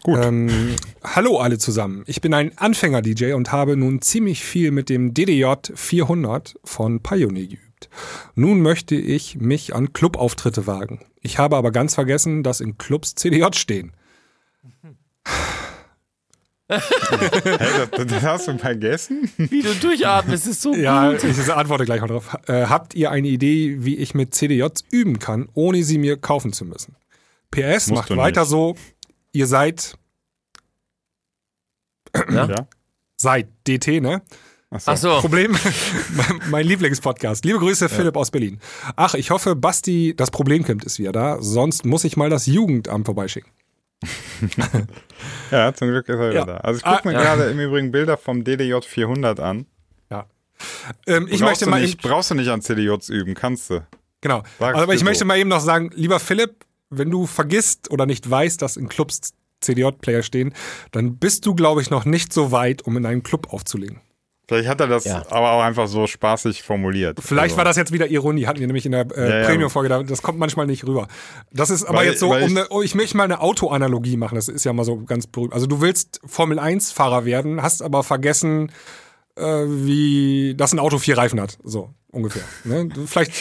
Gut. Ähm, hallo alle zusammen. Ich bin ein Anfänger-DJ und habe nun ziemlich viel mit dem DDJ 400 von Pioneer geübt. Nun möchte ich mich an Clubauftritte wagen. Ich habe aber ganz vergessen, dass in Clubs CDJ stehen. Hey, das, das hast du vergessen? Wie du durchatmest, ist so Ja, gut. ich antworte gleich mal drauf. Äh, habt ihr eine Idee, wie ich mit CDJs üben kann, ohne sie mir kaufen zu müssen? PS, Musst macht weiter nicht. so. Ihr seid, Ja. seid DT, ne? Achso. Ach so. Problem, mein, mein Lieblingspodcast. Liebe Grüße, Philipp aus Berlin. Ach, ich hoffe, Basti, das Problemkind ist wieder da. Sonst muss ich mal das Jugendamt vorbeischicken. Ja, zum Glück ist er wieder Ja. da. Also ich gucke Ah, mir ja. gerade im Übrigen Bilder vom DDJ 400 an. Ähm, ich brauchst möchte du mal nicht, brauchst du nicht an CDJs üben, kannst du. genau. Sag's Aber ich möchte mal eben noch sagen, lieber Philipp, wenn du vergisst oder nicht weißt, dass in Clubs CDJ-Player stehen, dann bist du, glaube ich, noch nicht so weit, um in einen Club aufzulegen. Vielleicht hat er das Ja. aber auch einfach so spaßig formuliert. Vielleicht Also, war das jetzt wieder Ironie, hatten wir nämlich in der äh, Ja, ja. Premium-Folge, da- das kommt manchmal nicht rüber. Das ist aber Weil- jetzt so, um ich- eine, oh, ich möchte mal eine Autoanalogie machen, das ist ja mal so ganz berühmt. Also du willst Formel-1-Fahrer werden, hast aber vergessen, äh, wie das ein Auto vier Reifen hat, so ungefähr. Ne? Vielleicht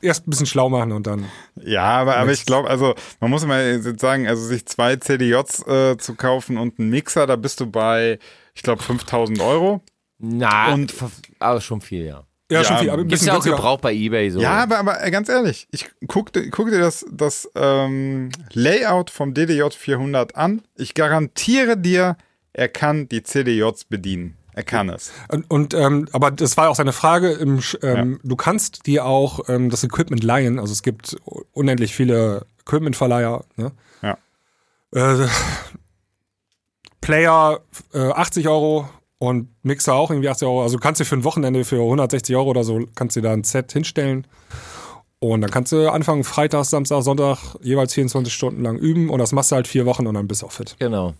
erst ein bisschen schlau machen und dann. Ja, aber, aber ich glaube, also man muss mal jetzt sagen, also sich zwei CDJs äh, zu kaufen und einen Mixer, da bist du bei, ich glaube, 5000 Euro. Na, Und- aber schon viel, ja. Ja, Ja, schon viel, aber ein bisschen ja auch günstiger. Gebrauch bei Ebay so. Ja, aber, aber äh, ganz ehrlich, ich guck, dir- guck dir das, das ähm, Layout vom DDJ 400 an. Ich garantiere dir, er kann die CDJs bedienen. Er kann es. Und, und ähm, aber das war auch seine Frage. Im, ähm, Du kannst dir auch ähm, das Equipment leihen. Also es gibt unendlich viele Equipment-Verleiher. Ne? Ja. Äh, Player äh, 80 Euro und Mixer auch irgendwie 80 Euro. Also du kannst dir für ein Wochenende für 160 Euro oder so kannst dir da ein Set hinstellen. Und dann kannst du anfangen, Freitag, Samstag, Sonntag jeweils 24 Stunden lang üben und das machst du halt vier Wochen und dann bist du auch fit. Genau.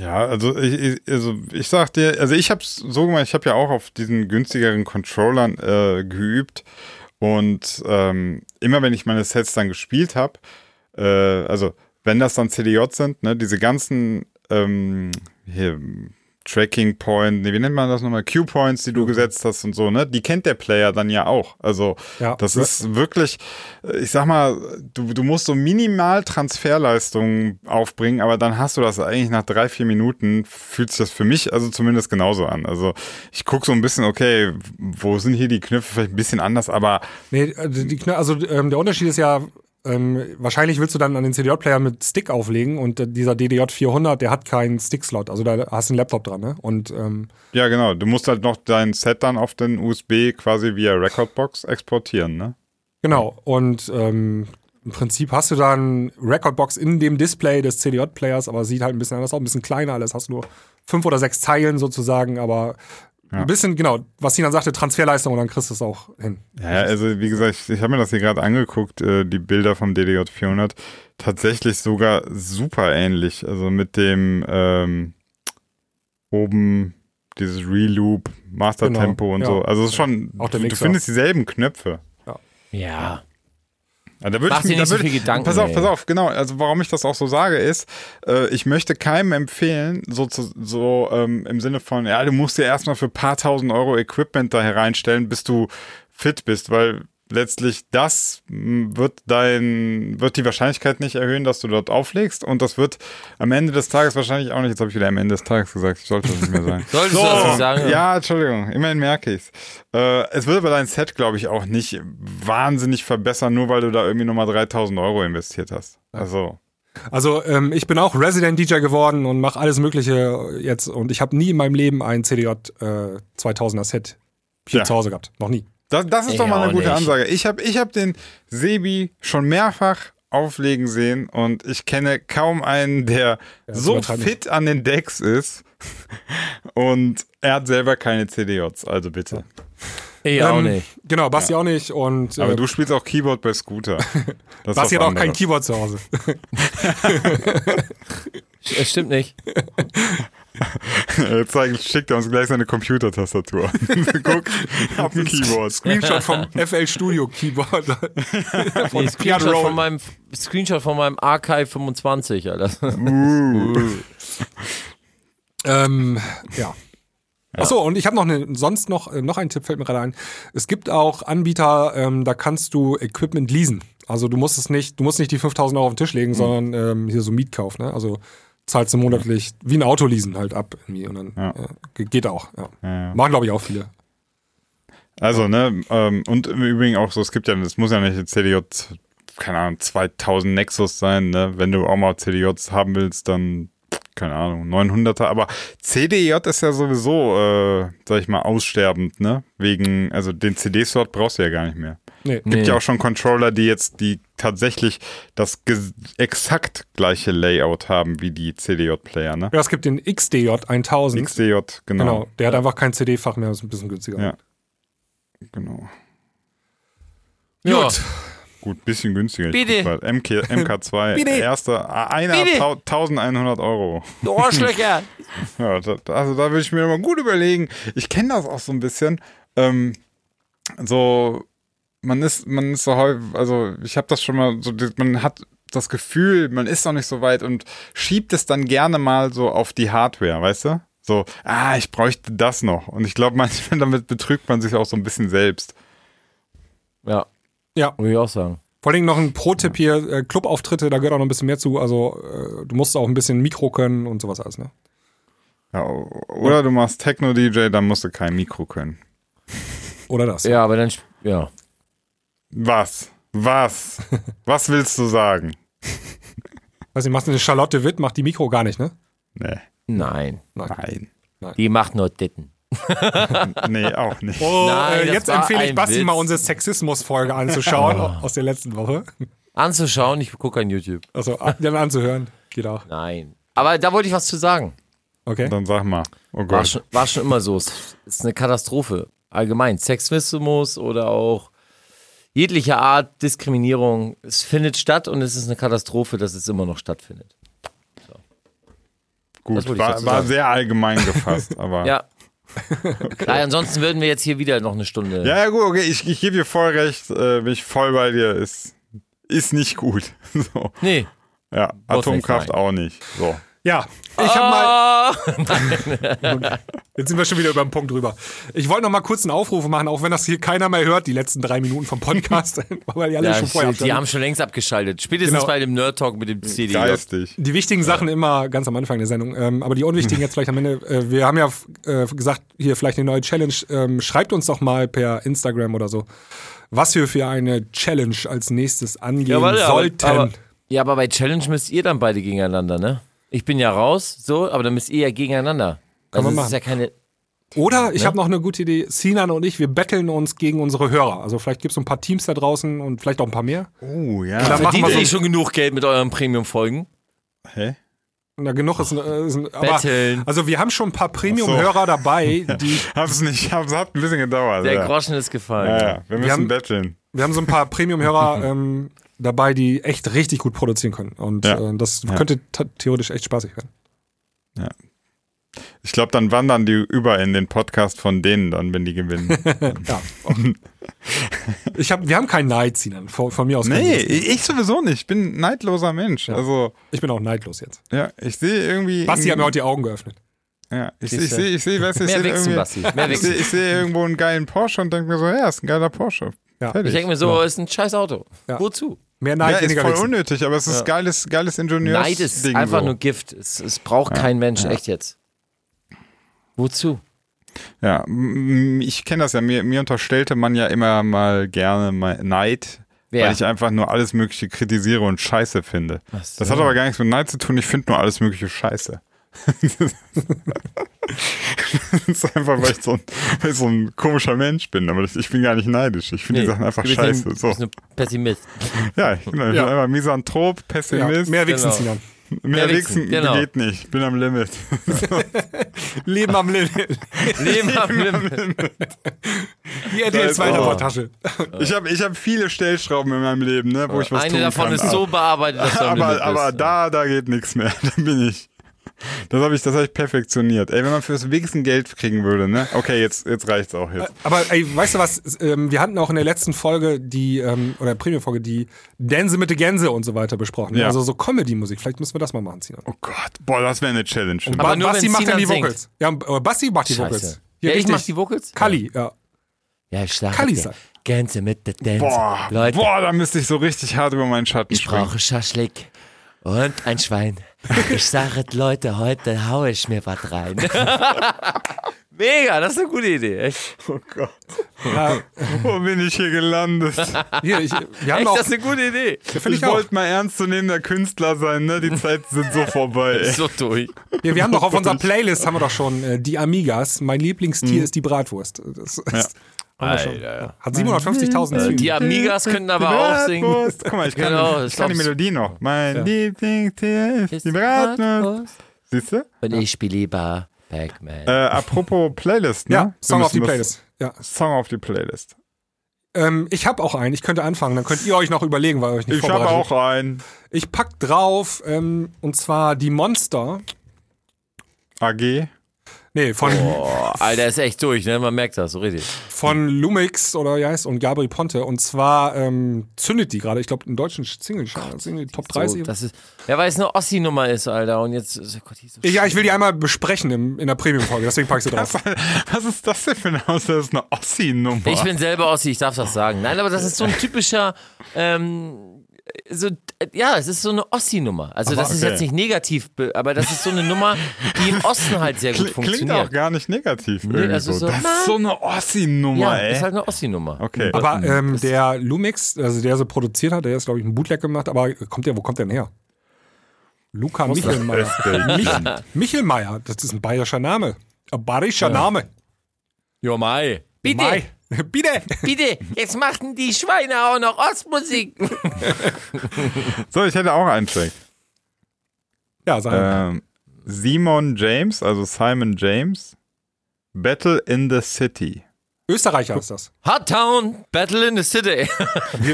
Ja, also ich, ich, also ich sag dir, also ich hab's so gemacht, ich habe ja auch auf diesen günstigeren Controllern äh, geübt und ähm, immer wenn ich meine Sets dann gespielt habe, äh, also wenn das dann CDJ sind, ne, diese ganzen ähm, hier, Tracking Point, nee, wie nennt man das nochmal? Q-Points, die du gesetzt hast und so, ne? Die kennt der Player dann ja auch. Also Ja. das ist wirklich, ich sag mal, du, du musst so minimal Transferleistungen aufbringen, aber dann hast du das eigentlich nach drei, vier Minuten, fühlt sich das für mich also zumindest genauso an. Also ich gucke so ein bisschen, okay, wo sind hier die Knöpfe vielleicht ein bisschen anders, aber Nee, also, die, Knö- also ähm, der Unterschied ist ja, ähm, wahrscheinlich willst du dann an den CDJ-Player mit Stick auflegen und äh, dieser DDJ 400, der hat keinen Stick-Slot, also da hast du einen Laptop dran, ne? Und ähm, ja genau, du musst halt noch dein Set dann auf den USB quasi via Recordbox exportieren, ne? genau, und ähm, im Prinzip hast du dann Recordbox in dem Display des CDJ-Players, aber sieht halt ein bisschen anders aus, ein bisschen kleiner alles, hast nur fünf oder sechs Zeilen sozusagen, aber ein bisschen, genau, was Sinan sagte, Transferleistung und dann kriegst du es auch hin. Ja, also wie gesagt, ich, ich habe mir das hier gerade angeguckt, äh, die Bilder vom DDJ 400. Tatsächlich sogar super ähnlich. Also mit dem ähm, oben dieses Reloop, Master Genau, Tempo und ja. so. Also es ist schon, Auch der du, du findest dieselben Knöpfe. Ja. Ja, da würd Mach ich, dir da so viel Gedanken, Pass auf, pass auf, genau. Also warum ich das auch so sage ist, äh, ich möchte keinem empfehlen, so, zu, so ähm, im Sinne von, ja, du musst dir erstmal für ein paar tausend Euro Equipment da hereinstellen, bis du fit bist, weil letztlich das wird dein, wird die Wahrscheinlichkeit nicht erhöhen, dass du dort auflegst und das wird am Ende des Tages wahrscheinlich auch nicht, jetzt habe ich wieder am Ende des Tages gesagt, ich sollte das nicht mehr sagen. Solltest du das nicht sagen? Ja, Entschuldigung, immerhin merke ich's. Äh, es wird aber dein Set, glaube ich, auch nicht wahnsinnig verbessern, nur weil du da irgendwie nochmal 3000 Euro investiert hast. Also, Also ähm, ich bin auch Resident DJ geworden und mache alles Mögliche jetzt und ich habe nie in meinem Leben ein CDJ äh, 2000er Set hier Ja. zu Hause gehabt, noch nie. Das, das ist Ich doch mal eine auch gute nicht. Ansage. Ich habe ich hab den Sebi schon mehrfach auflegen sehen und ich kenne kaum einen, der das so fit an den Decks ist und er hat selber keine CDJs, also bitte. Ich auch Ähm, nicht. Genau, Basti auch nicht. Und Aber äh, du spielst auch Keyboard bei Scooter. Das Basti hat auch kein. Keyboard zu Hause. Es stimmt nicht. Er zeigt, schickt er uns gleich seine Computertastatur. Guck, auf dem Keyboard. Screenshot vom FL Studio Keyboard. Nee, Screenshot, von meinem, Screenshot von meinem Archive 25, Alter. Ähm, ja. Achso, und ich habe noch eine, sonst noch, äh, noch einen Tipp fällt mir gerade ein. Es gibt auch Anbieter, ähm, da kannst du Equipment leasen. Also du musst es nicht, du musst nicht die 5000 Euro auf den Tisch legen, sondern ähm, hier so Mietkauf, ne? Also zahlst du monatlich wie ein Auto leasen halt ab irgendwie und dann Ja. äh, ge- geht auch. Ja. Ja. Machen glaube ich auch viele. Also, ne, ähm, und im Übrigen auch so, es gibt ja, es muss ja nicht ein CDJ, keine Ahnung, 2000 Nexus sein, ne? Wenn du auch mal CDJs haben willst, dann, keine Ahnung, 900er. Aber CDJ ist ja sowieso, äh, sag ich mal, aussterbend, ne? Wegen, also den CD-Slot brauchst du ja gar nicht mehr. Nee. Nee. Gibt ja auch schon Controller, die jetzt, die tatsächlich das exakt gleiche Layout haben wie die CDJ-Player, ne? Ja, es gibt den XDJ 1000. XDJ, genau. Genau, der hat einfach kein CD-Fach mehr, ist ein bisschen günstiger. Ja. Genau. Ja. Gut. Gut, bisschen günstiger. Bitte. MK, MK2, Bitte. erster, einer Bitte. tau- 1100 Euro. Du Arschlöcher. Ja, da, also da würde ich mir mal gut überlegen. Ich kenne das auch so ein bisschen. Ähm, so, man ist, man ist so häufig, also ich habe das schon mal, so, man hat das Gefühl, man ist noch nicht so weit und schiebt es dann gerne mal so auf die Hardware, weißt du? So, ah, ich bräuchte das noch. Und ich glaube, manchmal damit betrügt man sich auch so ein bisschen selbst. Ja, Ja, muss ich auch sagen. vor allem noch ein Pro-Tipp hier, äh, Clubauftritte, da gehört auch noch ein bisschen mehr zu. Also äh, du musst auch ein bisschen Mikro können und sowas alles, ne? Ja, oder du machst Techno-DJ, dann musst du kein Mikro können. Oder das. Ja, aber dann, ja. Was? Was? Was willst du sagen? Nicht, machst du eine Charlotte Witt, macht die Mikro gar nicht, ne? Nee, Nein. nein. Die macht nur Ditten. Nee, auch nicht. Oh, Nein, äh, jetzt war empfehle ich Basti Witz. mal unsere Sexismus-Folge anzuschauen aus der letzten Woche. Anzuschauen, ich gucke kein YouTube. Also dann anzuhören. Geht auch. Nein. Aber da wollte ich was zu sagen. Okay. Dann sag mal. Oh War Gott. schon, war schon immer so. Es ist eine Katastrophe. Allgemein. Sexismus oder auch jegliche Art Diskriminierung. Es findet statt und es ist eine Katastrophe, dass es immer noch stattfindet. Das Gut, war, war sehr allgemein gefasst, aber. Ja. Nein, ansonsten würden wir jetzt hier wieder noch eine Stunde. Ja, ja, gut, okay, ich, ich gebe dir voll recht, äh, bin ich voll bei dir, ist, ist nicht gut. So. Nee. Ja, Atomkraft nicht auch nicht. So. Ja, ich habe mal. Ah, Jetzt sind wir schon wieder über den Punkt drüber. Ich wollte noch mal kurz einen Aufruf machen, auch wenn das hier keiner mehr hört, die letzten drei Minuten vom Podcast, weil die alle ja, schon vorher die haben schon längst abgeschaltet. Spätestens Genau. bei dem Nerd Talk mit dem CD. Geistig. Die wichtigen Sachen immer ganz am Anfang der Sendung, ähm, aber die unwichtigen jetzt vielleicht am Ende. Äh, wir haben ja äh, gesagt, hier vielleicht eine neue Challenge. Ähm, schreibt uns doch mal per Instagram oder so, was wir für eine Challenge als nächstes angehen Ja, warte, sollten. Aber, aber, ja, aber bei Challenge müsst ihr dann beide gegeneinander, ne? Ich bin ja raus, so, aber dann müsst ihr ja gegeneinander. Kann also man es ist ja keine. oder ich Ne? habe noch eine gute Idee. Sinan und ich, wir betteln uns gegen unsere Hörer. Also vielleicht gibt es so ein paar Teams da draußen und vielleicht auch ein paar mehr. Oh, ja. Dann machen Verdient wir ihr so nicht schon genug Geld mit euren Premium-Folgen? Hä? Na, genug ist, äh, ist aber, Betteln. Also wir haben schon ein paar Premium-Hörer dabei, die Hab's nicht, hab's, hat ein bisschen gedauert. Der ja. Groschen ist gefallen. Ja, ja, wir müssen haben- betteln. Wir haben so ein paar Premium-Hörer ähm, dabei, die echt richtig gut produzieren können. Und Ja. äh, das Ja. könnte theoretisch echt spaßig werden. Ich glaube, dann wandern die über in den Podcast von denen dann, wenn die gewinnen. Ja. ich hab, wir haben keinen Neid, Sinan. Von, von mir aus. nee, ich sowieso nicht. Ich bin ein neidloser Mensch. Also, Ich bin auch neidlos jetzt. ja, ich sehe irgendwie. Basti hat mir heute die Augen geöffnet. Ja, ich, Siehste. ich sehe, ich sehe, weißt du, ich sehe irgendwie. Ich sehe, sehe irgendwo einen geilen Porsche und denke mir so, ja, ist ein geiler Porsche. Ja. Ich denke mir so, ist ein scheiß Auto. Ja. Wozu? Mehr Neid, ja, ist voll Wichsen. unnötig, aber es ist Ja. geiles, geiles Ingenieurs. Neid ist Ding einfach so. nur Gift. Es, es braucht kein Mensch, echt jetzt. Wozu? Ja, ich kenne das ja. Mir, mir unterstellte man ja immer mal gerne mal Neid, Wer? weil ich einfach nur alles Mögliche kritisiere und scheiße finde. Ach Das so. hat aber gar nichts mit Neid zu tun. Ich finde nur alles Mögliche scheiße. Das ist einfach, weil ich, so ein, weil ich so ein komischer Mensch bin. Aber ich, ich bin gar nicht neidisch. Ich finde die Sachen einfach du scheiße. Ein, so. bist ein Pessimist. Ja, ich bin, ich Ja. bin einfach Misanthrop, Ja, Pessimist. mehr Wichsen, Genau. Sinan. Mehr Mehr wichsen, genau. geht nicht. Bin am Limit. Leben am Limit. Leben am Limit. Die RTL 2 Oh. Reportage. Ich habe ich hab viele Stellschrauben in meinem Leben, ne, wo ich was Eine tun davon kann. ist so bearbeitet, dass du am aber, Limit aber bist. da, da geht nichts mehr. Da bin ich. Das habe ich, das hab ich perfektioniert. Ey, wenn man fürs Wichsen Geld kriegen würde, ne? Okay, jetzt, jetzt reicht's auch jetzt. Aber ey, weißt du was? Ähm, wir hatten auch in der letzten Folge die, ähm, oder Premium-Folge, die Dänse mit der Gänse und so weiter besprochen. Ja. Also so Comedy-Musik. Vielleicht müssen wir das mal machen, Sinan. Oh Gott, boah, das wäre eine Challenge. Und Aber Ba- nur, Basti macht dann die Sinan Vocals. Ja, Basti macht die Vocals. Scheiße. Hier Ja, ich mach die Vocals? Kali, ja. Ja, ich Kalli dir, sagt. Gänse mit der Dance. Boah, Leute, boah, da müsste ich so richtig hart über meinen Schatten ich springen. brauche Schaschlik und ein Schwein. Ich sage, Leute, heute haue ich mir was rein. Mega, das ist eine gute Idee. Echt, Oh Gott, ja wo bin ich hier gelandet? hier, ich, wir haben Echt auch, das ist eine gute Idee. finde Ich ich wollte mal ernstzunehmender Künstler sein, ne? Die Zeiten sind so vorbei. Ey. So durch. Ja, wir haben doch auf unserer Playlist haben wir doch schon äh, die Amigas. Mein Lieblingstier ist die Bratwurst. Das ist, schon. Alter, ja. Hat 750.000 Streams. Die Amigas könnten aber auch singen. Guck mal, ich kann, Genau, ich kann die Melodie noch. Mein Lieblingstier ist die Bratwurst. Siehst du? Und ich spiele lieber Pac-Man. Äh, apropos Playlist, ne? Ja, Song auf die Playlist. Ja. Song auf die Playlist. Ähm, ich habe auch einen. Ich könnte anfangen. Dann könnt ihr euch noch überlegen, weil ihr euch nicht Ich habe auch einen. Ich pack drauf, ähm, und zwar die Monster. AG. Nee, von, Boah, Alter, ist echt durch, ne? Man merkt das so richtig. von Lumix oder wie heißt und Gabri Ponte. Und zwar ähm, zündet die gerade, ich glaube, einen deutschen Single, Single Top 30. So, das ist, wer weiß, eine Ossi-Nummer ist, Alter. Und jetzt, oh Gott, die ist so ja, ich will die einmal besprechen im, in der Premium-Folge, deswegen pack ich sie drauf. Was ist das denn für eine Aus? Das ist eine Ossi-Nummer. Ich bin selber Ossi, ich darf das sagen. Nein, aber das ist so ein typischer, ähm, so, äh, ja, es ist so eine Ossi-Nummer. Also das ist okay. jetzt nicht negativ, be- aber das ist so eine Nummer, die im Osten halt sehr gut Kli- Klingt funktioniert. auch gar nicht negativ. irgendwie also so. so, das ist so eine Ossi-Nummer, ja, ey. ist halt eine Ossi-Nummer. okay. Aber ähm, der Lumix, also der sie produziert hat, der ist, glaube ich, ein Bootleg gemacht, aber kommt der, wo kommt der denn her? Luca Michelmeier. Mich, Michelmeier, das ist ein bayerischer Name. Ein bayerischer Name. Jo, Mai. Bitte, Mai. Bitte. bitte, jetzt machten die Schweine auch noch Ostmusik. So, ich hätte auch einen Track. Ja, sein. Ähm, Simon James, also Simon James. Battle in the City. Österreicher ist das. Hot Town, Battle in the City.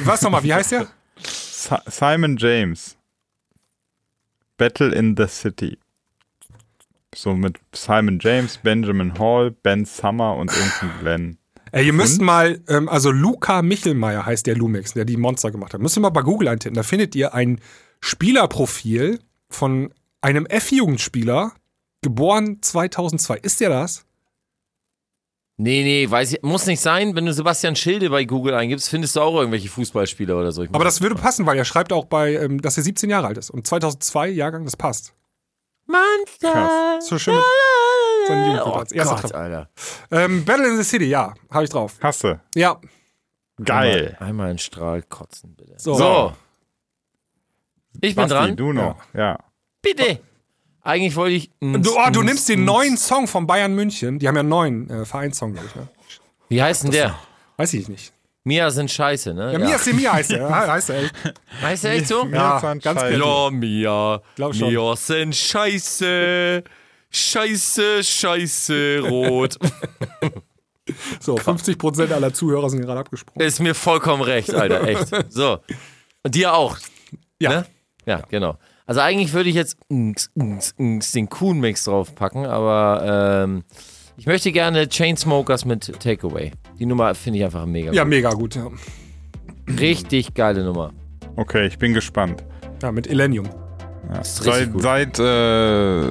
Was nochmal, wie heißt der? Si Simon James. Battle in the City. So mit Simon James, Benjamin Hall, Ben Summer und irgendein Glenn. Ey, ihr müsst mal, ähm, also Luca Michelmeier heißt der Lumix, der die Monster gemacht hat. Müsst ihr mal bei Google eintippen. Da findet ihr ein Spielerprofil von einem F-Jugendspieler, geboren 2002. Ist der das? Nee, nee, weiß ich, muss nicht sein. Wenn du Sebastian Schilde bei Google eingibst, findest du auch irgendwelche Fußballspieler oder so. Ich Aber das würde passen, weil er schreibt auch bei, ähm, dass er 17 Jahre alt ist. Und 2002 Jahrgang, das passt. Monster. So schön. Sein Oh Jugendplatz. Erster Gott, Treffer. Alter. Ähm, Battle in the City, ja, habe ich drauf. Hast du? Ja, Geil. Einmal, einmal einen Strahl kotzen, bitte. so. So. Ich bin Basti, dran. du noch. Ja. Bitte. Eigentlich wollte ich. Du, oh, du nimmst den neuen Song von Bayern München. Die haben ja einen neuen äh, Vereinssong, glaube ich. Ne? Wie heißt denn der? Weiß ich nicht. Mia sind scheiße, ne? Ja, Mia Semia heißt der. Ja, heißt der echt. Heißt der echt so? Mia Ja, sind ganz scheiße. Ja, Mia. Glaub schon. Mia sind scheiße. Scheiße, scheiße, rot. So, 50% aller Zuhörer sind gerade abgesprungen. Ist mir vollkommen recht, Alter, echt. So. Und dir auch. Ja. Ne? Ja, genau. Also eigentlich würde ich jetzt den Kuhn-Mix draufpacken, aber ähm, ich möchte gerne Chainsmokers mit Takeaway. Die Nummer finde ich einfach mega. Ja, mega gut. Ja, Richtig geile Nummer. Okay, ich bin gespannt. ja mit Elenium. Ja. Seit, seit äh,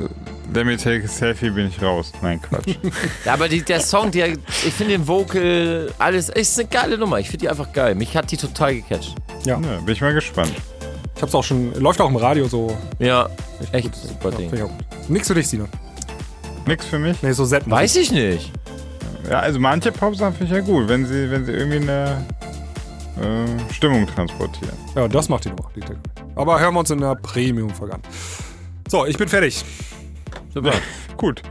Let Me Take a Selfie bin ich raus. Nein, Quatsch. Ja, aber die, der Song, der, ich finde den Vocal, alles, ist eine geile Nummer. Ich finde die einfach geil. Mich hat die total gecatcht. ja, bin ich mal gespannt. Ich hab's auch schon, läuft auch im Radio so. Ja, Echt, echt gut. super Ja, Ding. Nix für dich, Sina. Nix für mich. Nee, so Set. Weiß ich nicht. Ja, also manche Popsachen finde ich ja gut, wenn sie, wenn sie irgendwie eine äh, Stimmung transportieren. Ja, das macht die Nummer. die. Aber hören wir uns in der Premium-Folge an. So, ich bin fertig. Super. Gut.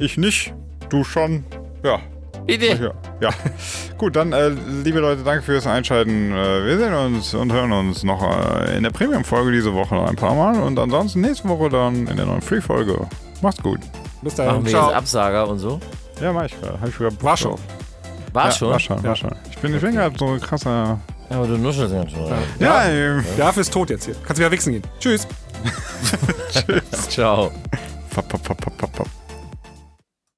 Ich nicht, du schon. Ja. Bitte. Ja. Ja, gut, dann, äh, liebe Leute, danke fürs Einschalten. Äh, wir sehen uns und hören uns noch äh, in der Premium-Folge diese Woche noch ein paar Mal und ansonsten nächste Woche dann in der neuen Free-Folge. Macht's gut. Bis Machen dahin. wir Ciao. jetzt Absager und so. Ja, mach ich. Hab ich wieder Bock War schon. War ja, schon? War schon, war schon. Ich bin, ich bin gerade so ein krasser. Ja, aber du nuschelst ja schon. Ja, ja. Der Affe ist tot jetzt hier. Kannst wieder wichsen gehen. Tschüss. Ciao. Pap, pap,